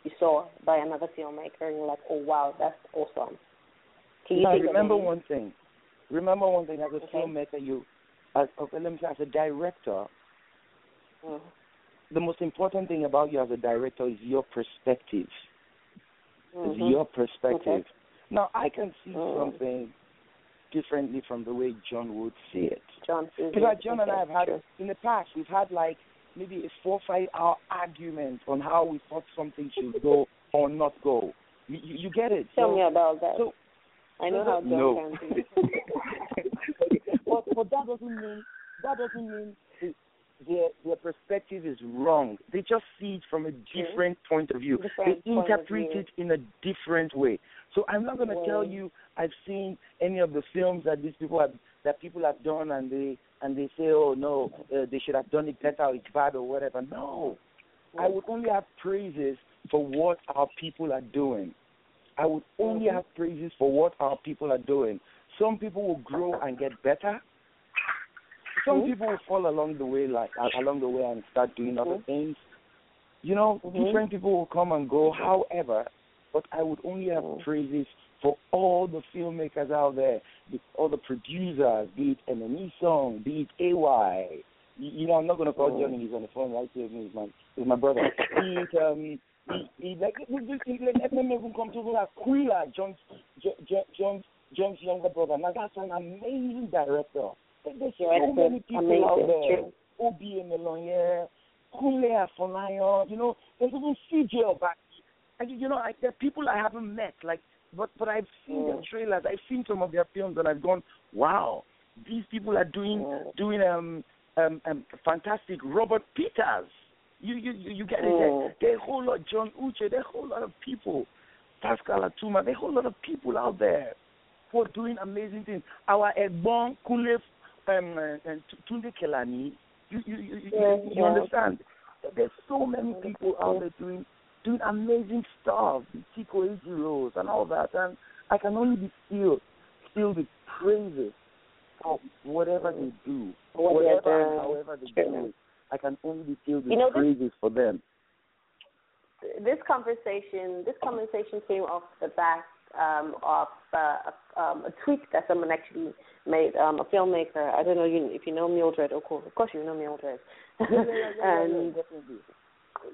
you saw by another filmmaker, and you're like, oh wow, that's awesome. Can you Now, remember one thing. Remember one thing. As a Okay. filmmaker, you, as okay, let me say, as a director, Mm. the most important thing about you as a director is your perspective. Is Mhm. your perspective. Okay. Now, I can see Mm. something differently from the way John would see it. John. Because John and I have had sure. in the past we've had like maybe a four five hour argument on how we thought something should go (laughs) or not go. You, you, you get it? Tell so, me about that. so I know how John no. can (laughs) be. (laughs) but but that doesn't mean that doesn't mean their their perspective is wrong. They just see it from a different point of view. Different they interpret view. it in a different way. So I'm not going to tell you I've seen any of the films that these people have that people have done and they and they say oh no uh, they should have done it better or it's bad or whatever. No, I would only have praises for what our people are doing. I would only Mhm. have praises for what our people are doing. Some people will grow and get better. Some people will fall along the way, like along the way, and start doing other things. You know, Mhm. different people will come and go. However, but I would only have Mhm. praises for all the filmmakers out there, the, all the producers, be it Emem Isong, be it AY. You, you know, I'm not going to call Mhm. Johnny. He's on the phone right here with me. He's my, he's my brother. Be it um, he, he like we just he, let me even come to like Quilla, John's Jo- Jo- John's John's younger brother. Now that's an amazing director. There- There's so many people amazing, out there. true. Obi Emelonye, Kunle Afolayan, you know, there's even CJ Obasi. And you know, I, there are people I haven't met, like, but but I've seen their Mm. trailers, I've seen some of their films, and I've gone, wow, these people are doing Mm. doing um um um fantastic. Robert Peters, you you you, get it? Mm. there are a whole lot. John Uche, there are a whole lot of people. Pascal Atuma, there are a whole lot of people out there who are doing amazing things. Our Egbon Kunle um, uh, Tunde Kelani, you you you, you, Yeah, you yeah. understand? There's so many people out there doing doing amazing stuff, Chico Rose and all that, and I can only be filled filled with praises for whatever they do, What whatever and however they do it. I can only be filled with You know, this- praises for them. this conversation this conversation came off the back um, of uh, um, a tweet that someone actually made. Um, a filmmaker. I don't know you, if you know Mildred. Of course, of course you know Mildred. Yeah, yeah, yeah, yeah, and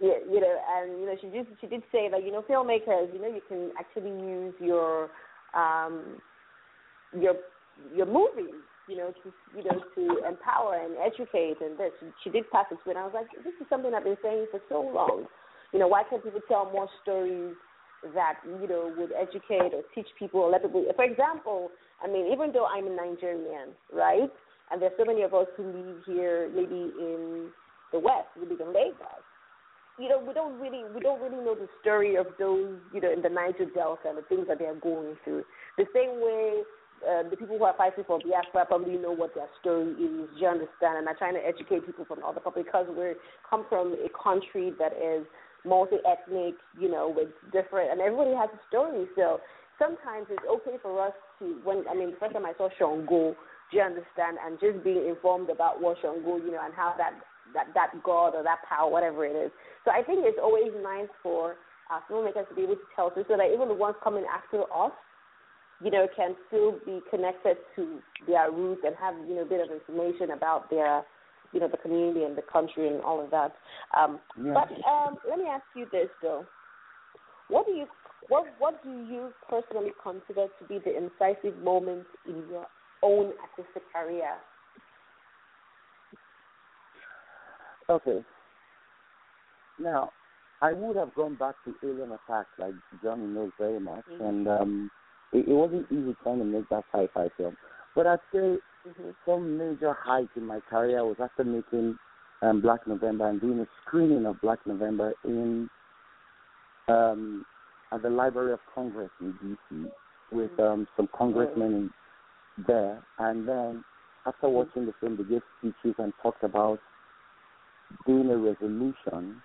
yeah, you know, and you know, she did she did say that you know filmmakers, you know, you can actually use your um your your movies, you know, to you know to empower and educate and this. She, she did pass it to me, and I was like, this is something I've been saying for so long. You know, why can't people tell more stories that you know would educate or teach people or let people? For example, I mean, even though I'm a Nigerian, right, and there's so many of us who live here, maybe in the West, we live in Lagos you know, we don't really we don't really know the story of those, you know, in the Niger Delta and the things that they are going through. The same way uh, the people who are fighting for Biafra probably know what their story is. Do you understand? And I'm trying to educate people from other because we come from a country that is multi-ethnic, you know, with different, and everybody has a story. So sometimes it's okay for us to, when I mean, the first time I saw Shango, do you understand? And just being informed about what Shango, you know, and how that that that God or that power, whatever it is. So I think it's always nice for uh, filmmakers to be able to tell us so that even the ones coming after us, you know, can still be connected to their roots and have you know a bit of information about their you know the community and the country and all of that. Um, Yeah. But um, let me ask you this though: what do you what what do you personally consider to be the incisive moment in your own artistic career? Okay. Now, I would have gone back to Alien Attack, like Johnny knows very much, Mhm. and um, it, it wasn't easy trying to make that sci-fi film. But I'd say Mm-hmm. some major height in my career was after making um, Black November and doing a screening of Black November in um, at the Library of Congress in D.C. with um, some congressmen in there, and then after watching the film, they gave speeches and talked about doing a resolution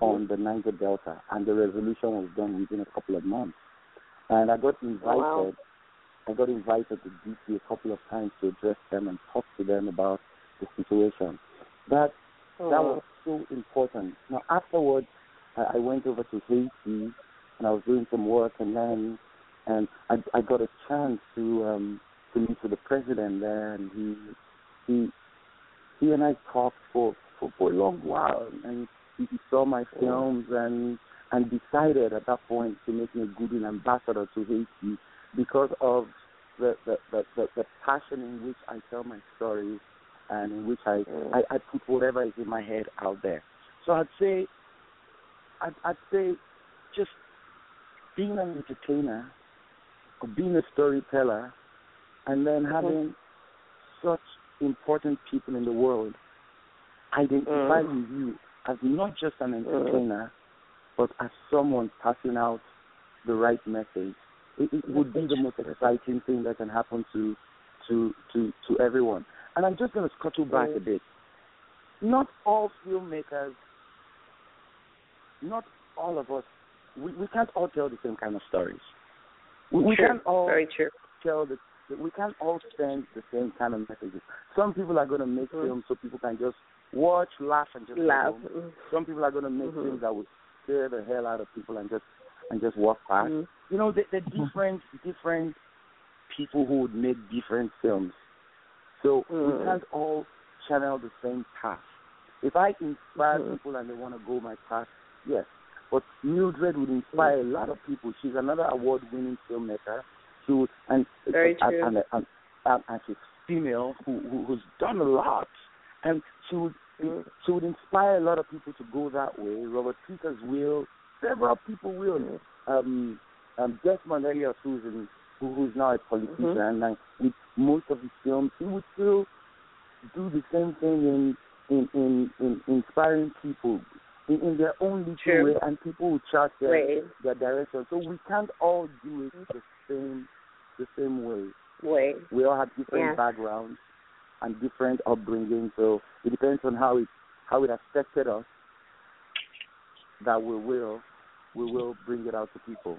on the Niger Delta, and the resolution was done within a couple of months. And I got invited. Wow. I got invited to DC a couple of times to address them and talk to them about the situation. That that was so important. Now afterwards, I, I went over to Haiti and I was doing some work, and then and I I got a chance to um to meet with the president there, and he he he and I talked for for, for a long while, and he, he saw my films and and decided at that point to make me a good ambassador to Haiti because of the the, the, the, passion in which I tell my stories and in which I, mm. I, I put whatever is in my head out there. So I'd say I'd, I'd say just being an entertainer or being a storyteller and then mm-hmm. having such important people in the world identify mm. with you as not just an mm. entertainer but as someone passing out the right message. It, it would be the most exciting thing that can happen to to to to everyone. And I'm just going to scuttle back a bit. Not all filmmakers, not all of us, we, we can't all tell the same kind of stories. We, we can't all Very true. tell the we can't all send the same kind of messages. Some people are going to make Mhm. films so people can just watch, laugh, and just Laugh. Mm. Some people are going to make Mhm. films that will scare the hell out of people and just and just walk past. Mhm. You know, the, the different different people who would make different films. So we Mhm. can't all channel the same path. If I inspire Mhm. people and they want to go my path, yes. But Mildred would inspire a lot of people. She's another award-winning filmmaker. She would, and Very and, true. and, and, and, and she's female who, who who's done a lot, and she would she would inspire a lot of people to go that way. Robert Peters will, several people will. Um, um, Desmond Elliott, who's in, who, who's now a politician, Mhm. and like, with most of his films, he would still do the same thing in in in, in inspiring people in, in their own little way, and people would chart their Way. their direction. So we can't all do it the same the same way. Way. We all have different Yeah. backgrounds and different upbringing, so it depends on how it how it affected us that we will we will bring it out to people.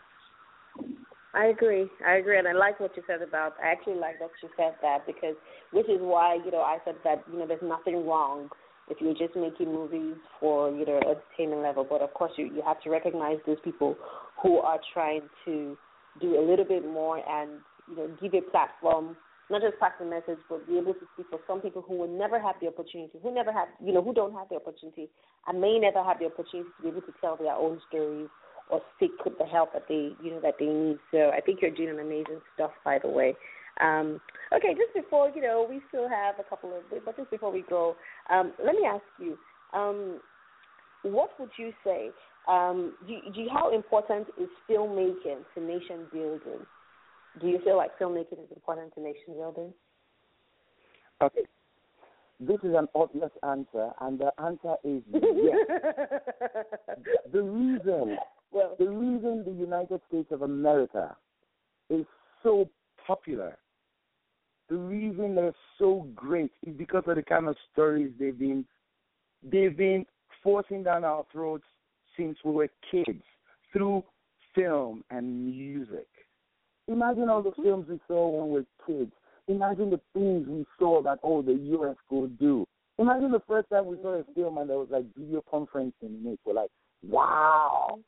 I agree. I agree, and I like what you said about. I actually like that you said that because, which is why you know I said that you know there's nothing wrong if you're just making movies for you know entertainment level, but of course you you have to recognize those people who are trying to do a little bit more and you know give a platform, not just pass the message, but be able to speak for some people who will never have the opportunity, who never have you know who don't have the opportunity and may never have the opportunity to be able to tell their own stories or seek the help that they you know that they need. So I think you're doing amazing stuff, by the way. Um, okay, just before you know, we still have a couple of, but just before we go, um, let me ask you, um, what would you say? Um, do, do, how important is filmmaking to nation building? Do you feel like filmmaking is important to nation building? Okay. This is an obvious answer, and the answer is (laughs) yes. the reason, well, the reason the United States of America is so popular the reason they're so great is because of the kind of stories they've been they've been forcing down our throats since we were kids through film and music. Imagine all the mm-hmm. films we saw when we were kids. Imagine the things we saw that oh the US could do. Imagine the first time we saw a film and there was like video conferencing in it. We're like, wow,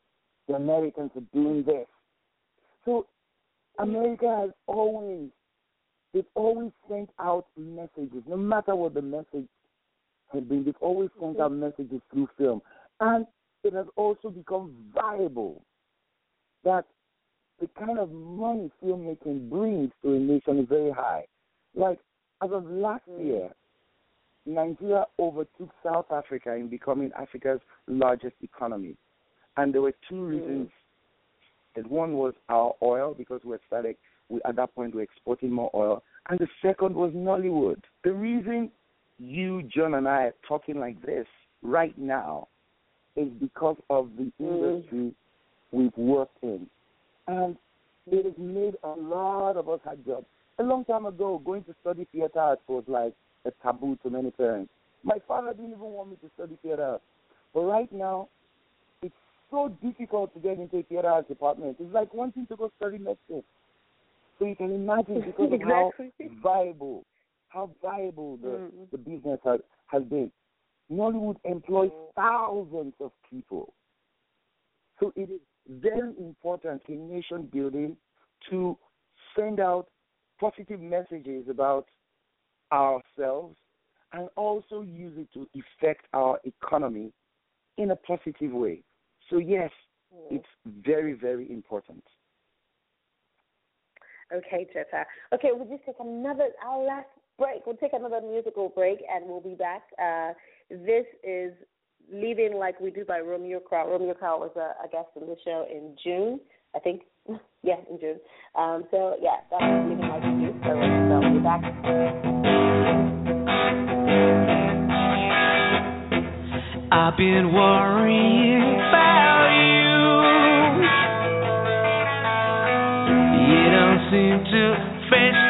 the Americans are doing this. So America has always they've always sent out messages, no matter what the message has been, they've always sent out messages through film. And it has also become viable that the kind of money filmmaking brings to a nation is very high. Like, as of last mm. year, Nigeria overtook South Africa in becoming Africa's largest economy. And there were two mm. reasons. And one was our oil, because we started we, at that point, were exporting more oil. And the second was Nollywood. The reason you, John, and I are talking like this right now is because of the mm. industry we've worked in. And it has made a lot of us have jobs. A long time ago, going to study theater was like a taboo to many parents. My father didn't even want me to study theater. But right now, so difficult to get into a theater arts department. It's like wanting to go study medicine. So you can imagine (laughs) because of how viable, how viable the mm-hmm. the business has has been. Nollywood employs thousands of people. So it is very important in nation building to send out positive messages about ourselves and also use it to affect our economy in a positive way. So yes, mm. it's very, very important. Okay, Jeta. Okay, we'll just take another our last break. We'll take another musical break, and we'll be back. Uh, this is "Living Like We Do" by Romeo Crowell. Romeo Crowell was a, a guest on the show in June, I think. (laughs) yeah, in June. Um, so yeah, that's "Living Like We Do." So, so we'll be back. I've been worrying about you. You don't seem to And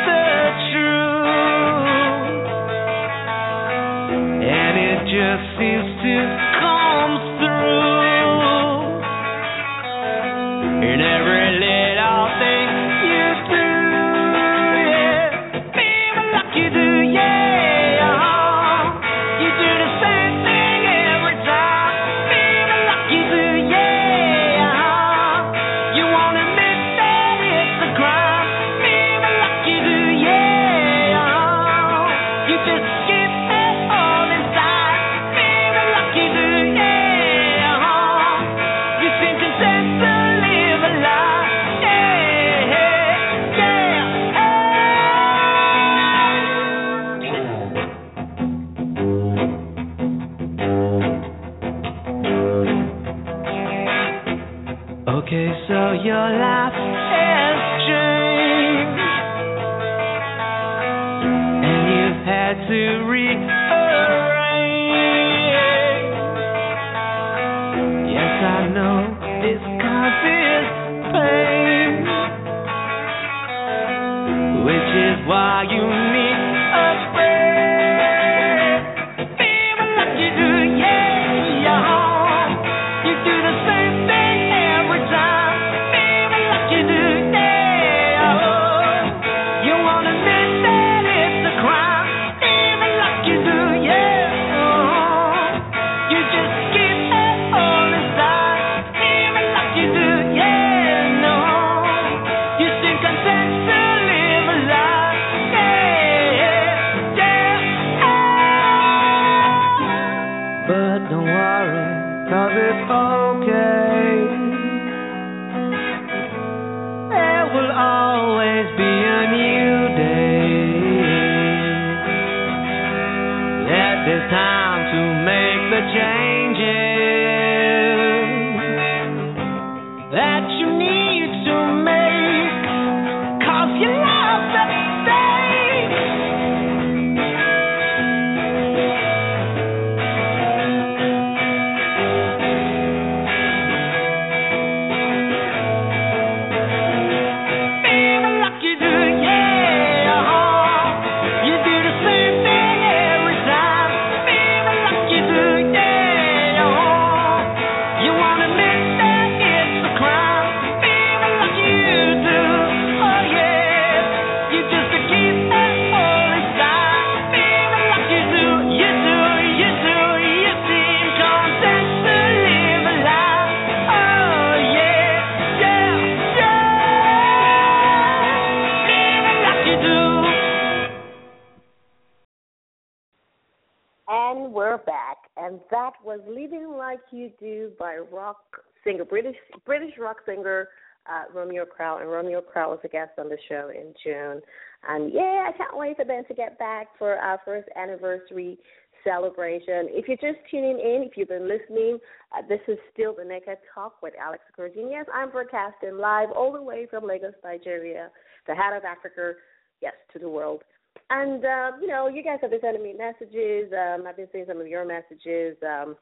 rock singer uh, Romeo Crowell. And Romeo Crowell was a guest on the show in June. And yeah, I can't wait for them to get back for our first anniversary celebration. If you're just tuning in, if you've been listening, uh, this is still the Naked Talk with Alex Okoroji. Yes, I'm broadcasting live all the way from Lagos, Nigeria, the heart of Africa, yes, to the world. And uh, you know, you guys have been sending me messages. Um, I've been seeing some of your messages. Um,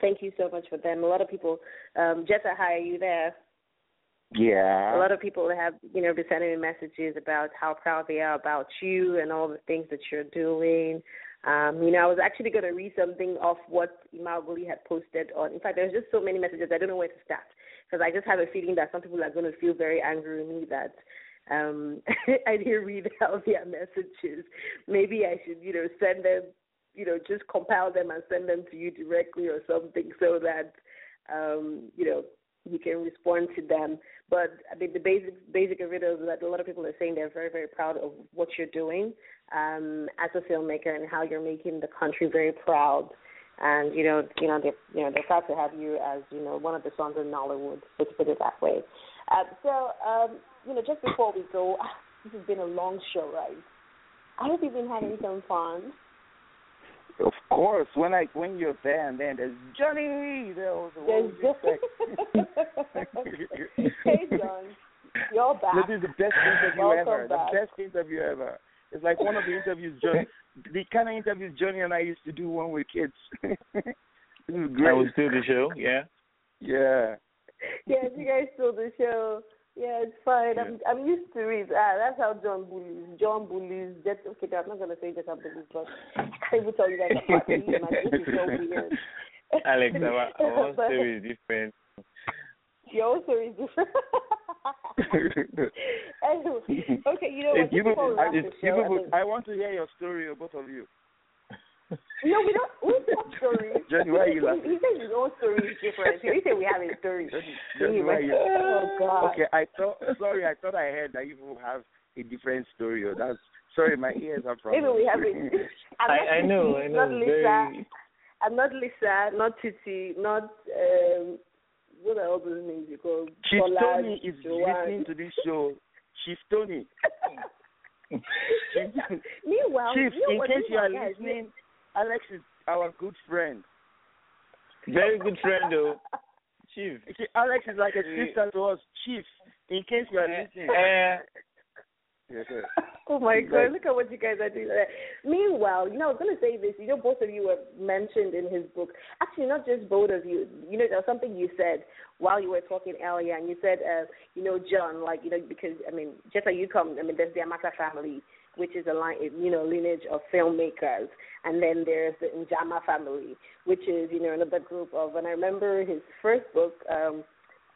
thank you so much for them. A lot of people. Um, Jeta, hi, are you there? Yeah. A lot of people have, you know, been sending me messages about how proud they are about you and all the things that you're doing. Um, you know, I was actually going to read something of what Imaguli had posted on. In fact, there's just so many messages. I don't know where to start because I just have a feeling that some people are going to feel very angry with me that um (laughs) I didn't read (laughs) out their messages. Maybe I should, you know, send them, you know, just compile them and send them to you directly or something so that um, you know, you can respond to them. But I mean, the basic basic of it is that a lot of people are saying they're very very proud of what you're doing um, as a filmmaker and how you're making the country very proud. And you know, you know, they're you know they're proud to have you as you know one of the sons in Nollywood. Let's put it that way. Uh, so um, you know, just before we go, (laughs) this has been a long show, right? I hope you've been having some fun. Of course, when I when you're there and then there's Johnny. There was a There's (laughs) hey, John, you're (laughs) back. This is the best interview Welcome ever. back. The best interview ever. It's like one of the interviews Johnny, (laughs) the kind of interviews Johnny and I used to do when we were kids. this is great. I was do the show. Yeah. Yeah. yes, you guys saw the show. Yeah, it's fine. I'm I'm used to it. Ah, that's how John bullies. John bullies. Just okay. I'm not gonna say just how bullies, but I can't even tell you guys about it. Man, this is so weird. Alex, our, our But story is different. Your story is different. (laughs) anyway, okay, you know what? If you Just before we people, I, if you people, I want to hear your story, both of you. No, we don't. We don't stories. Johnny, why are you He- laughing? He says his own story is different. He said we have a story. Johnny, why are you? Oh God. Okay, I thought. Sorry, I thought I heard that you have a different story. Oh, that's sorry, my ears are from. Maybe we have it. (laughs) I'm not I, I know, Not. Lisa. Very, I'm not Lisa. Not Titi. Not um. What are all those names you call? Chief Bola, Tony is Joanne. listening to this show. Chief Tony. (laughs) Meanwhile, Chief, in case you are meanwhile, guys, listening, Alex is our good friend. very good friend, though. Chief. Okay, Alex is like a sister to us. Chief, in case you are listening. Uh, Yes, sir. (laughs) Oh my God! Look at what you guys are doing. Meanwhile, you know, I was going to say this. You know, both of you were mentioned in his book. Actually, not just both of you. You know, there was something you said while you were talking earlier, and you said, uh, you know, John, like, you know, because I mean, just like you come, I mean, there's the Amata family, which is a line, you know, lineage of filmmakers, and then there's the Njamah family, which is, you know, another group of. And I remember his first book. um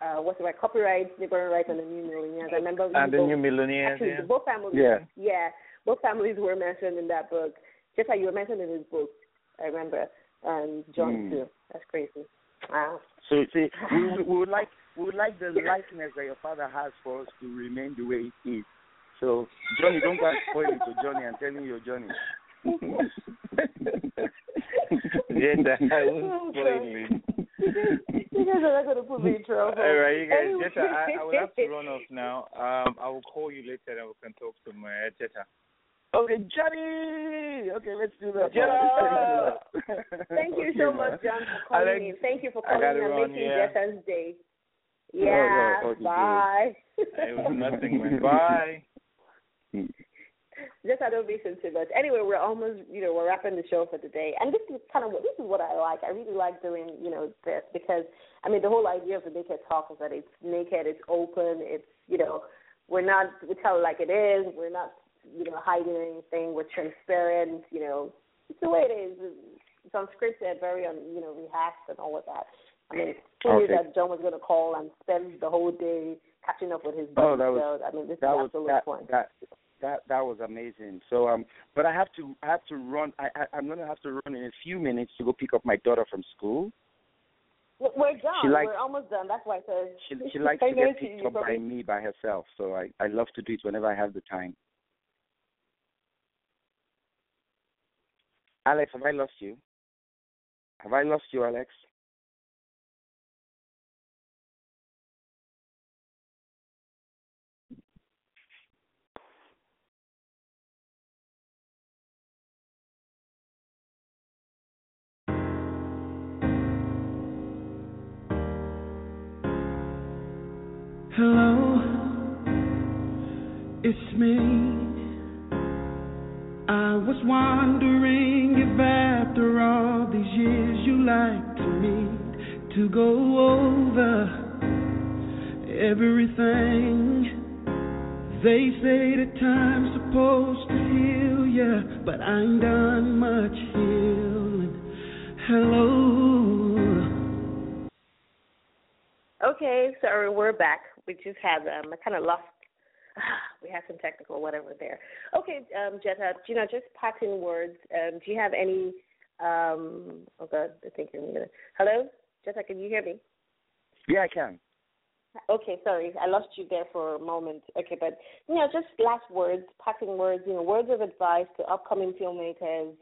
uh, what's the right copyright, neighboring rights, and the new millionaires. I remember and the both- new millionaires. Actually, Yeah. both families. Yeah. Yeah, both families were mentioned in that book. Just like you were mentioned in his book, I remember, and John Mm. too. That's crazy. Wow. So see, we, we would like we would like the likeness that your father has for us to remain the way it is. So Johnny, don't go and spoil it to Johnny and tell him you're Johnny. (laughs) Yeah, I Oh, won't spoil it. You guys are not going to put me in trouble. All right, you guys. Anyway. Jeta, I, I will have to run off now. Um, I will call you later and we can talk to my Jeta. okay, Johnny. Okay, let's do that. Johnny! (laughs) Thank you so much, John, for calling Alex, in. Thank you for calling gotta and run, making yeah. Jeta's day. Oh, no, okay, bye. It was nothing, man. Bye. (laughs) (laughs) Just I don't listen too much. Anyway, we're almost, you know, we're wrapping the show for today, and this is kind of what this is what I like. I really like doing, you know, this because I mean the whole idea of the naked talk is that it's naked, it's open, it's you know, we're not we tell it like it is. We're not, you know, hiding anything. We're transparent. You know, it's the way it is. It's unscripted, very un, you know, rehearsed and all of that. I mean, who knew that John was going to call and spend the whole day catching up with his Oh, that was- so, I mean, this that is was absolute that, fun. that that that was amazing. So um, but I have to I have to run. I, I I'm gonna have to run in a few minutes to go pick up my daughter from school. We're done. She likes- We're almost done. That's why I said She (laughs) she likes to get picked up by me by herself. So I I love to do it whenever I have the time. Alex, have I lost you? Have I lost you, Alex? It's me. I was wondering if after all these years you like to meet to go over everything. They say that time's supposed to heal ya, but I ain't done much healing. Hello. Okay, sorry, we're back. We just had um, I kind of lost. (sighs) we had some technical whatever there. Okay, um, Jeta, you know, just parting words. Um, do you have any? Um, oh God, I think you're muted. Hello, Jeta, can you hear me? Yeah, I can. Okay, sorry, I lost you there for a moment. Okay, but you know, just last words, parting words. You know, words of advice to upcoming filmmakers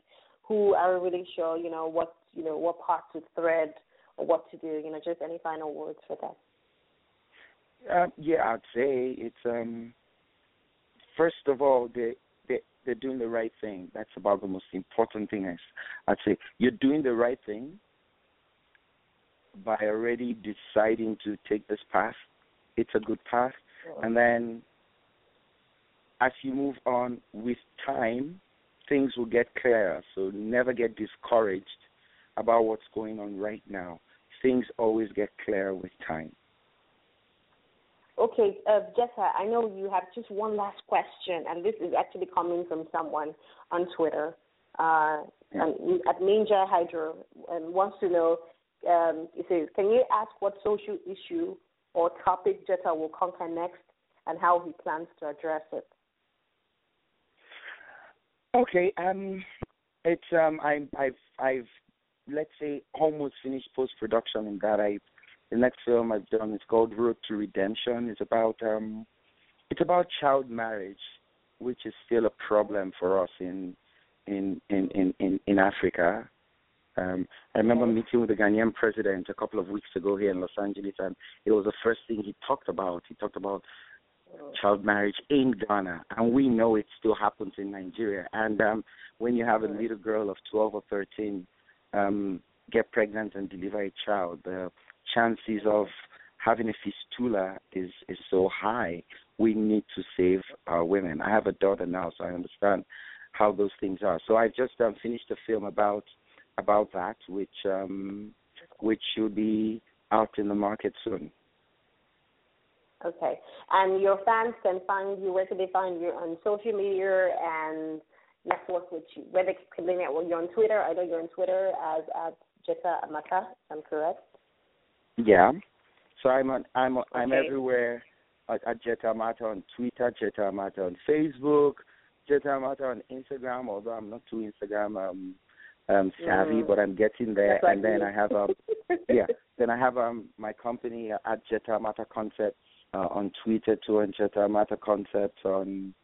who are really sure, you know, what you know, what part to thread or what to do. You know, just any final words for that. Uh, yeah, I'd say it's um. First of all, they they they're doing the right thing. That's about the most important thing. Is I'd say you're doing the right thing by already deciding to take this path. It's a good path, and then as you move on with time, things will get clearer. So never get discouraged about what's going on right now. Things always get clearer with time. Okay, uh, Jeta, I know you have just one last question, and this is actually coming from someone on Twitter uh, at Ninja Hydro, and wants to know. Um, he says, "Can you ask what social issue or topic Jeta will conquer next, and how he plans to address it?" Okay, um, it's um, I, I've I've let's say almost finished post production in that. I the next film I've done is called Road to Redemption. It's about um, it's about child marriage, which is still a problem for us in in in in in, in Africa. Um, I remember meeting with the Ghanaian president a couple of weeks ago here in Los Angeles, and it was the first thing he talked about. He talked about child marriage in Ghana, and we know it still happens in Nigeria. And um, when you have a little girl of 12 or 13 um, get pregnant and deliver a child, the chances of having a fistula is is so high. We need to save our women. I have a daughter now, so I understand how those things are. So I've just um, finished a film about about that, which um, which should be out in the market soon. Okay. And your fans can find you. Where can they find you on social media and network with you? Where they can they network? You're on Twitter. I know you're on Twitter as at Jeta Amata. I'm correct. Yeah. So I'm on, I'm I'm Okay. everywhere at, at Jeta Amata on Twitter, Jeta Amata on Facebook, Jeta Amata on Instagram. Although I'm not too Instagram um, um savvy, Mm. but I'm getting there. That's like and then me. I have um yeah. Then I have um my company uh, at Jeta Amata Concepts uh, on Twitter too, and Jeta Amata Concepts on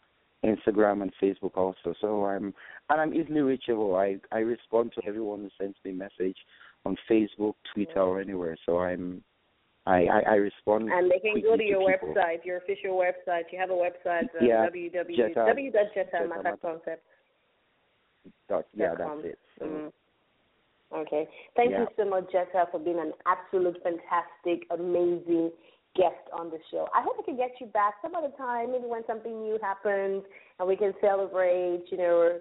Instagram and Facebook also. So I'm and I'm easily reachable. I I respond to everyone who sends me a message on Facebook, Twitter, or anywhere. So I'm I I, I respond. And they can go to your people. website, your official website. You have a website, uh, Yeah, www. Jeta- Dot, yeah, com. that's it. So, Mm. Okay. Thank Yeah. you so much, Jeta, for being an absolute fantastic, amazing guest on the show. I hope I can get you back some other time, maybe when something new happens and we can celebrate, you know,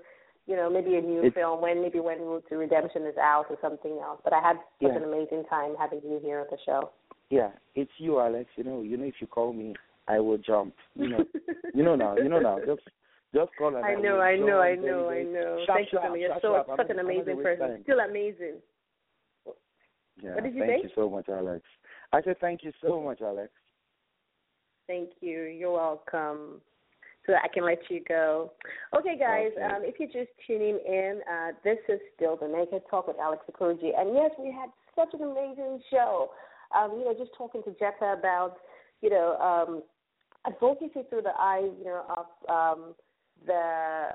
you know, maybe a new It- film when maybe when Road to Redemption is out or something else. But I had such Yeah. an amazing time having you here at the show. yeah, it's you, Alex. You know, you know, if you call me, I will jump. You know, (laughs) you know now. You know now. Just just call and I know, I know, I know, I know. Thank you so sharp, much. You're so such an not- I'm not amazing person. time. Still amazing. Yeah, What did you thank say? you so much, Alex. I said thank you so much, Alex. Thank you. You're welcome. So I can let you go. Okay, guys, Okay. um, if you're just tuning in, uh, this is still the Naked Talk with Alex Okoroji. And yes, we had such an amazing show. Um, you know, just talking to Jeta about, you know, um, advocacy through the eyes, you know, of um, the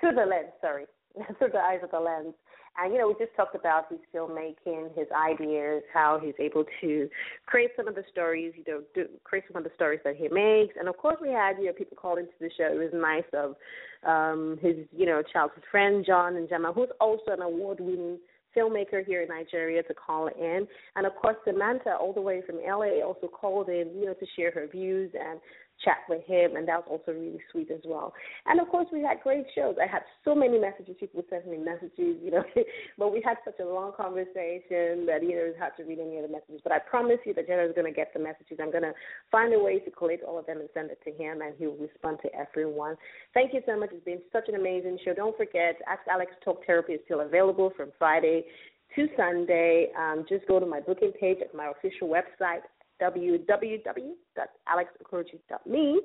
through the lens, sorry, (laughs) through the eyes of the lens. And you know, we just talked about his filmmaking, his ideas, how he's able to create some of the stories, you know, do, create some of the stories that he makes. And of course, we had you know people called into the show. It was nice of um his you know childhood friend John Njamah, who's also an award-winning filmmaker here in Nigeria to call in. And of course, Samantha, all the way from LA, also called in, you know, to share her views and chat with him, and that was also really sweet as well. And of course, we had great shows. I had so many messages. People sending me messages, you know, (laughs) but we had such a long conversation that you know hard to read any of the messages. But I promise you that Jeta is going to get the messages. I'm going to find a way to collate all of them and send it to him, and he will respond to everyone. Thank you so much. It's been such an amazing show. Don't forget, Ask Alex Talk Therapy is still available from Friday to Sunday. Um, just go to my booking page at my official website, www.alexokoroji.me.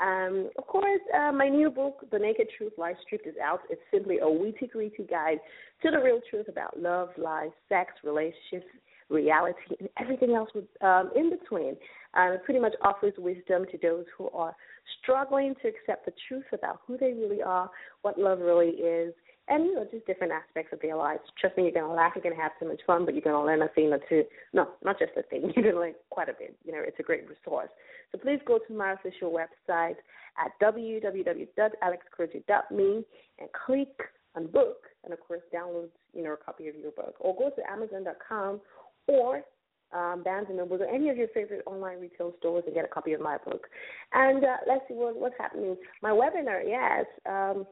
Um, of course, uh, my new book, The Naked Truth Life Stripped, is out. It's simply a witty-gritty guide to the real truth about love, life, sex, relationships, reality, and everything else with, um, in between. Uh, it pretty much offers wisdom to those who are struggling to accept the truth about who they really are, what love really is, and you know just different aspects of their lives. Trust me, you're gonna laugh, you're gonna have so much fun, but you're gonna learn a thing or two. No, not just a thing. (laughs) You're gonna learn quite a bit. You know, it's a great resource. So please go to my official website at www.alexokoroji.me and click on book, and of course download you know a copy of your book, or go to Amazon.com or um, Barnes and Noble or any of your favorite online retail stores and get a copy of my book. And uh, let's see what, what's happening. My webinar, yes. Um,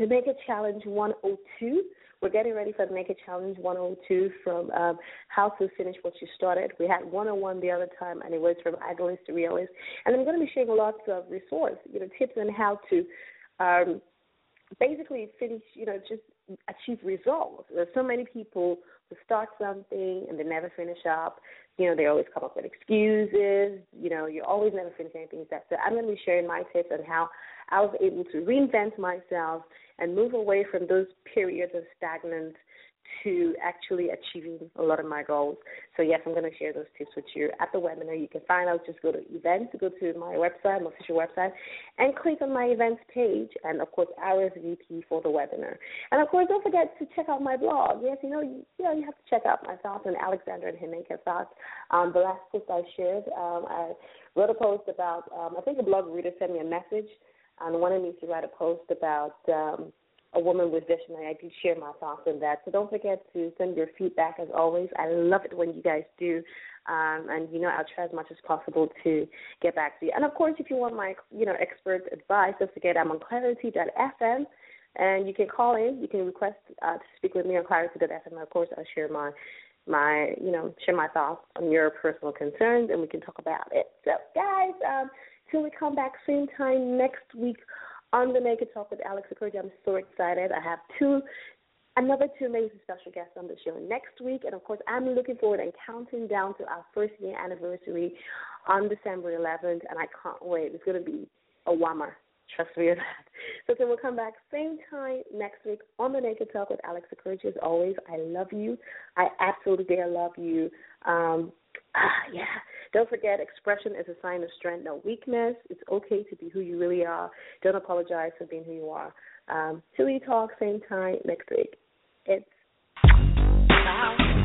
to make it challenge 102. We're getting ready for the Make It Challenge 102 from um, how to finish what you started. We had 101 the other time, and it was from idealist to realist. And I'm going to be sharing lots of resource, you know, tips on how to um, basically finish, you know, just achieve results. There's so many people who start something and they never finish up. You know, they always come up with excuses. You know, you always never finish anything. So I'm going to be sharing my tips on how I was able to reinvent myself and move away from those periods of stagnant to actually achieving a lot of my goals. So yes, I'm going to share those tips with you at the webinar. You can find out, just go to events, go to my website, my official website, and click on my events page, and of course RSVP for the webinar. And of course, don't forget to check out my blog. Yes, you know, you, you know, you have to check out my thoughts on Alexandra and Hemeka thoughts. Um, the last post I shared, um, I wrote a post about. Um, I think a blog reader sent me a message and wanted me to write a post about. Um, a woman with vision, I do share my thoughts on that. So don't forget to send your feedback as always. I love it when you guys do. Um, and you know I'll try as much as possible to get back to you. And of course, if you want my you know expert advice, don't forget I'm on Clarity.fm, and you can call in. You can request uh, to speak with me on Clarity.fm. Of course, I'll share my my you know share my thoughts on your personal concerns, and we can talk about it. So guys, um, till we come back same time next week on the Naked Talk with Alex Okoroji. I'm so excited. I have two, another two amazing special guests on the show next week, and of course, I'm looking forward and counting down to our first year anniversary on December 11th, and I can't wait. It's going to be a whammer. Trust me on that. So then we'll come back same time next week on the Naked Talk with Alex Okoroji. As always, I love you. I absolutely dare love you. Um, ah, yeah. Don't forget, expression is a sign of strength, no weakness. It's okay to be who you really are. Don't apologize for being who you are. Um, till we talk same time next week. It's bye.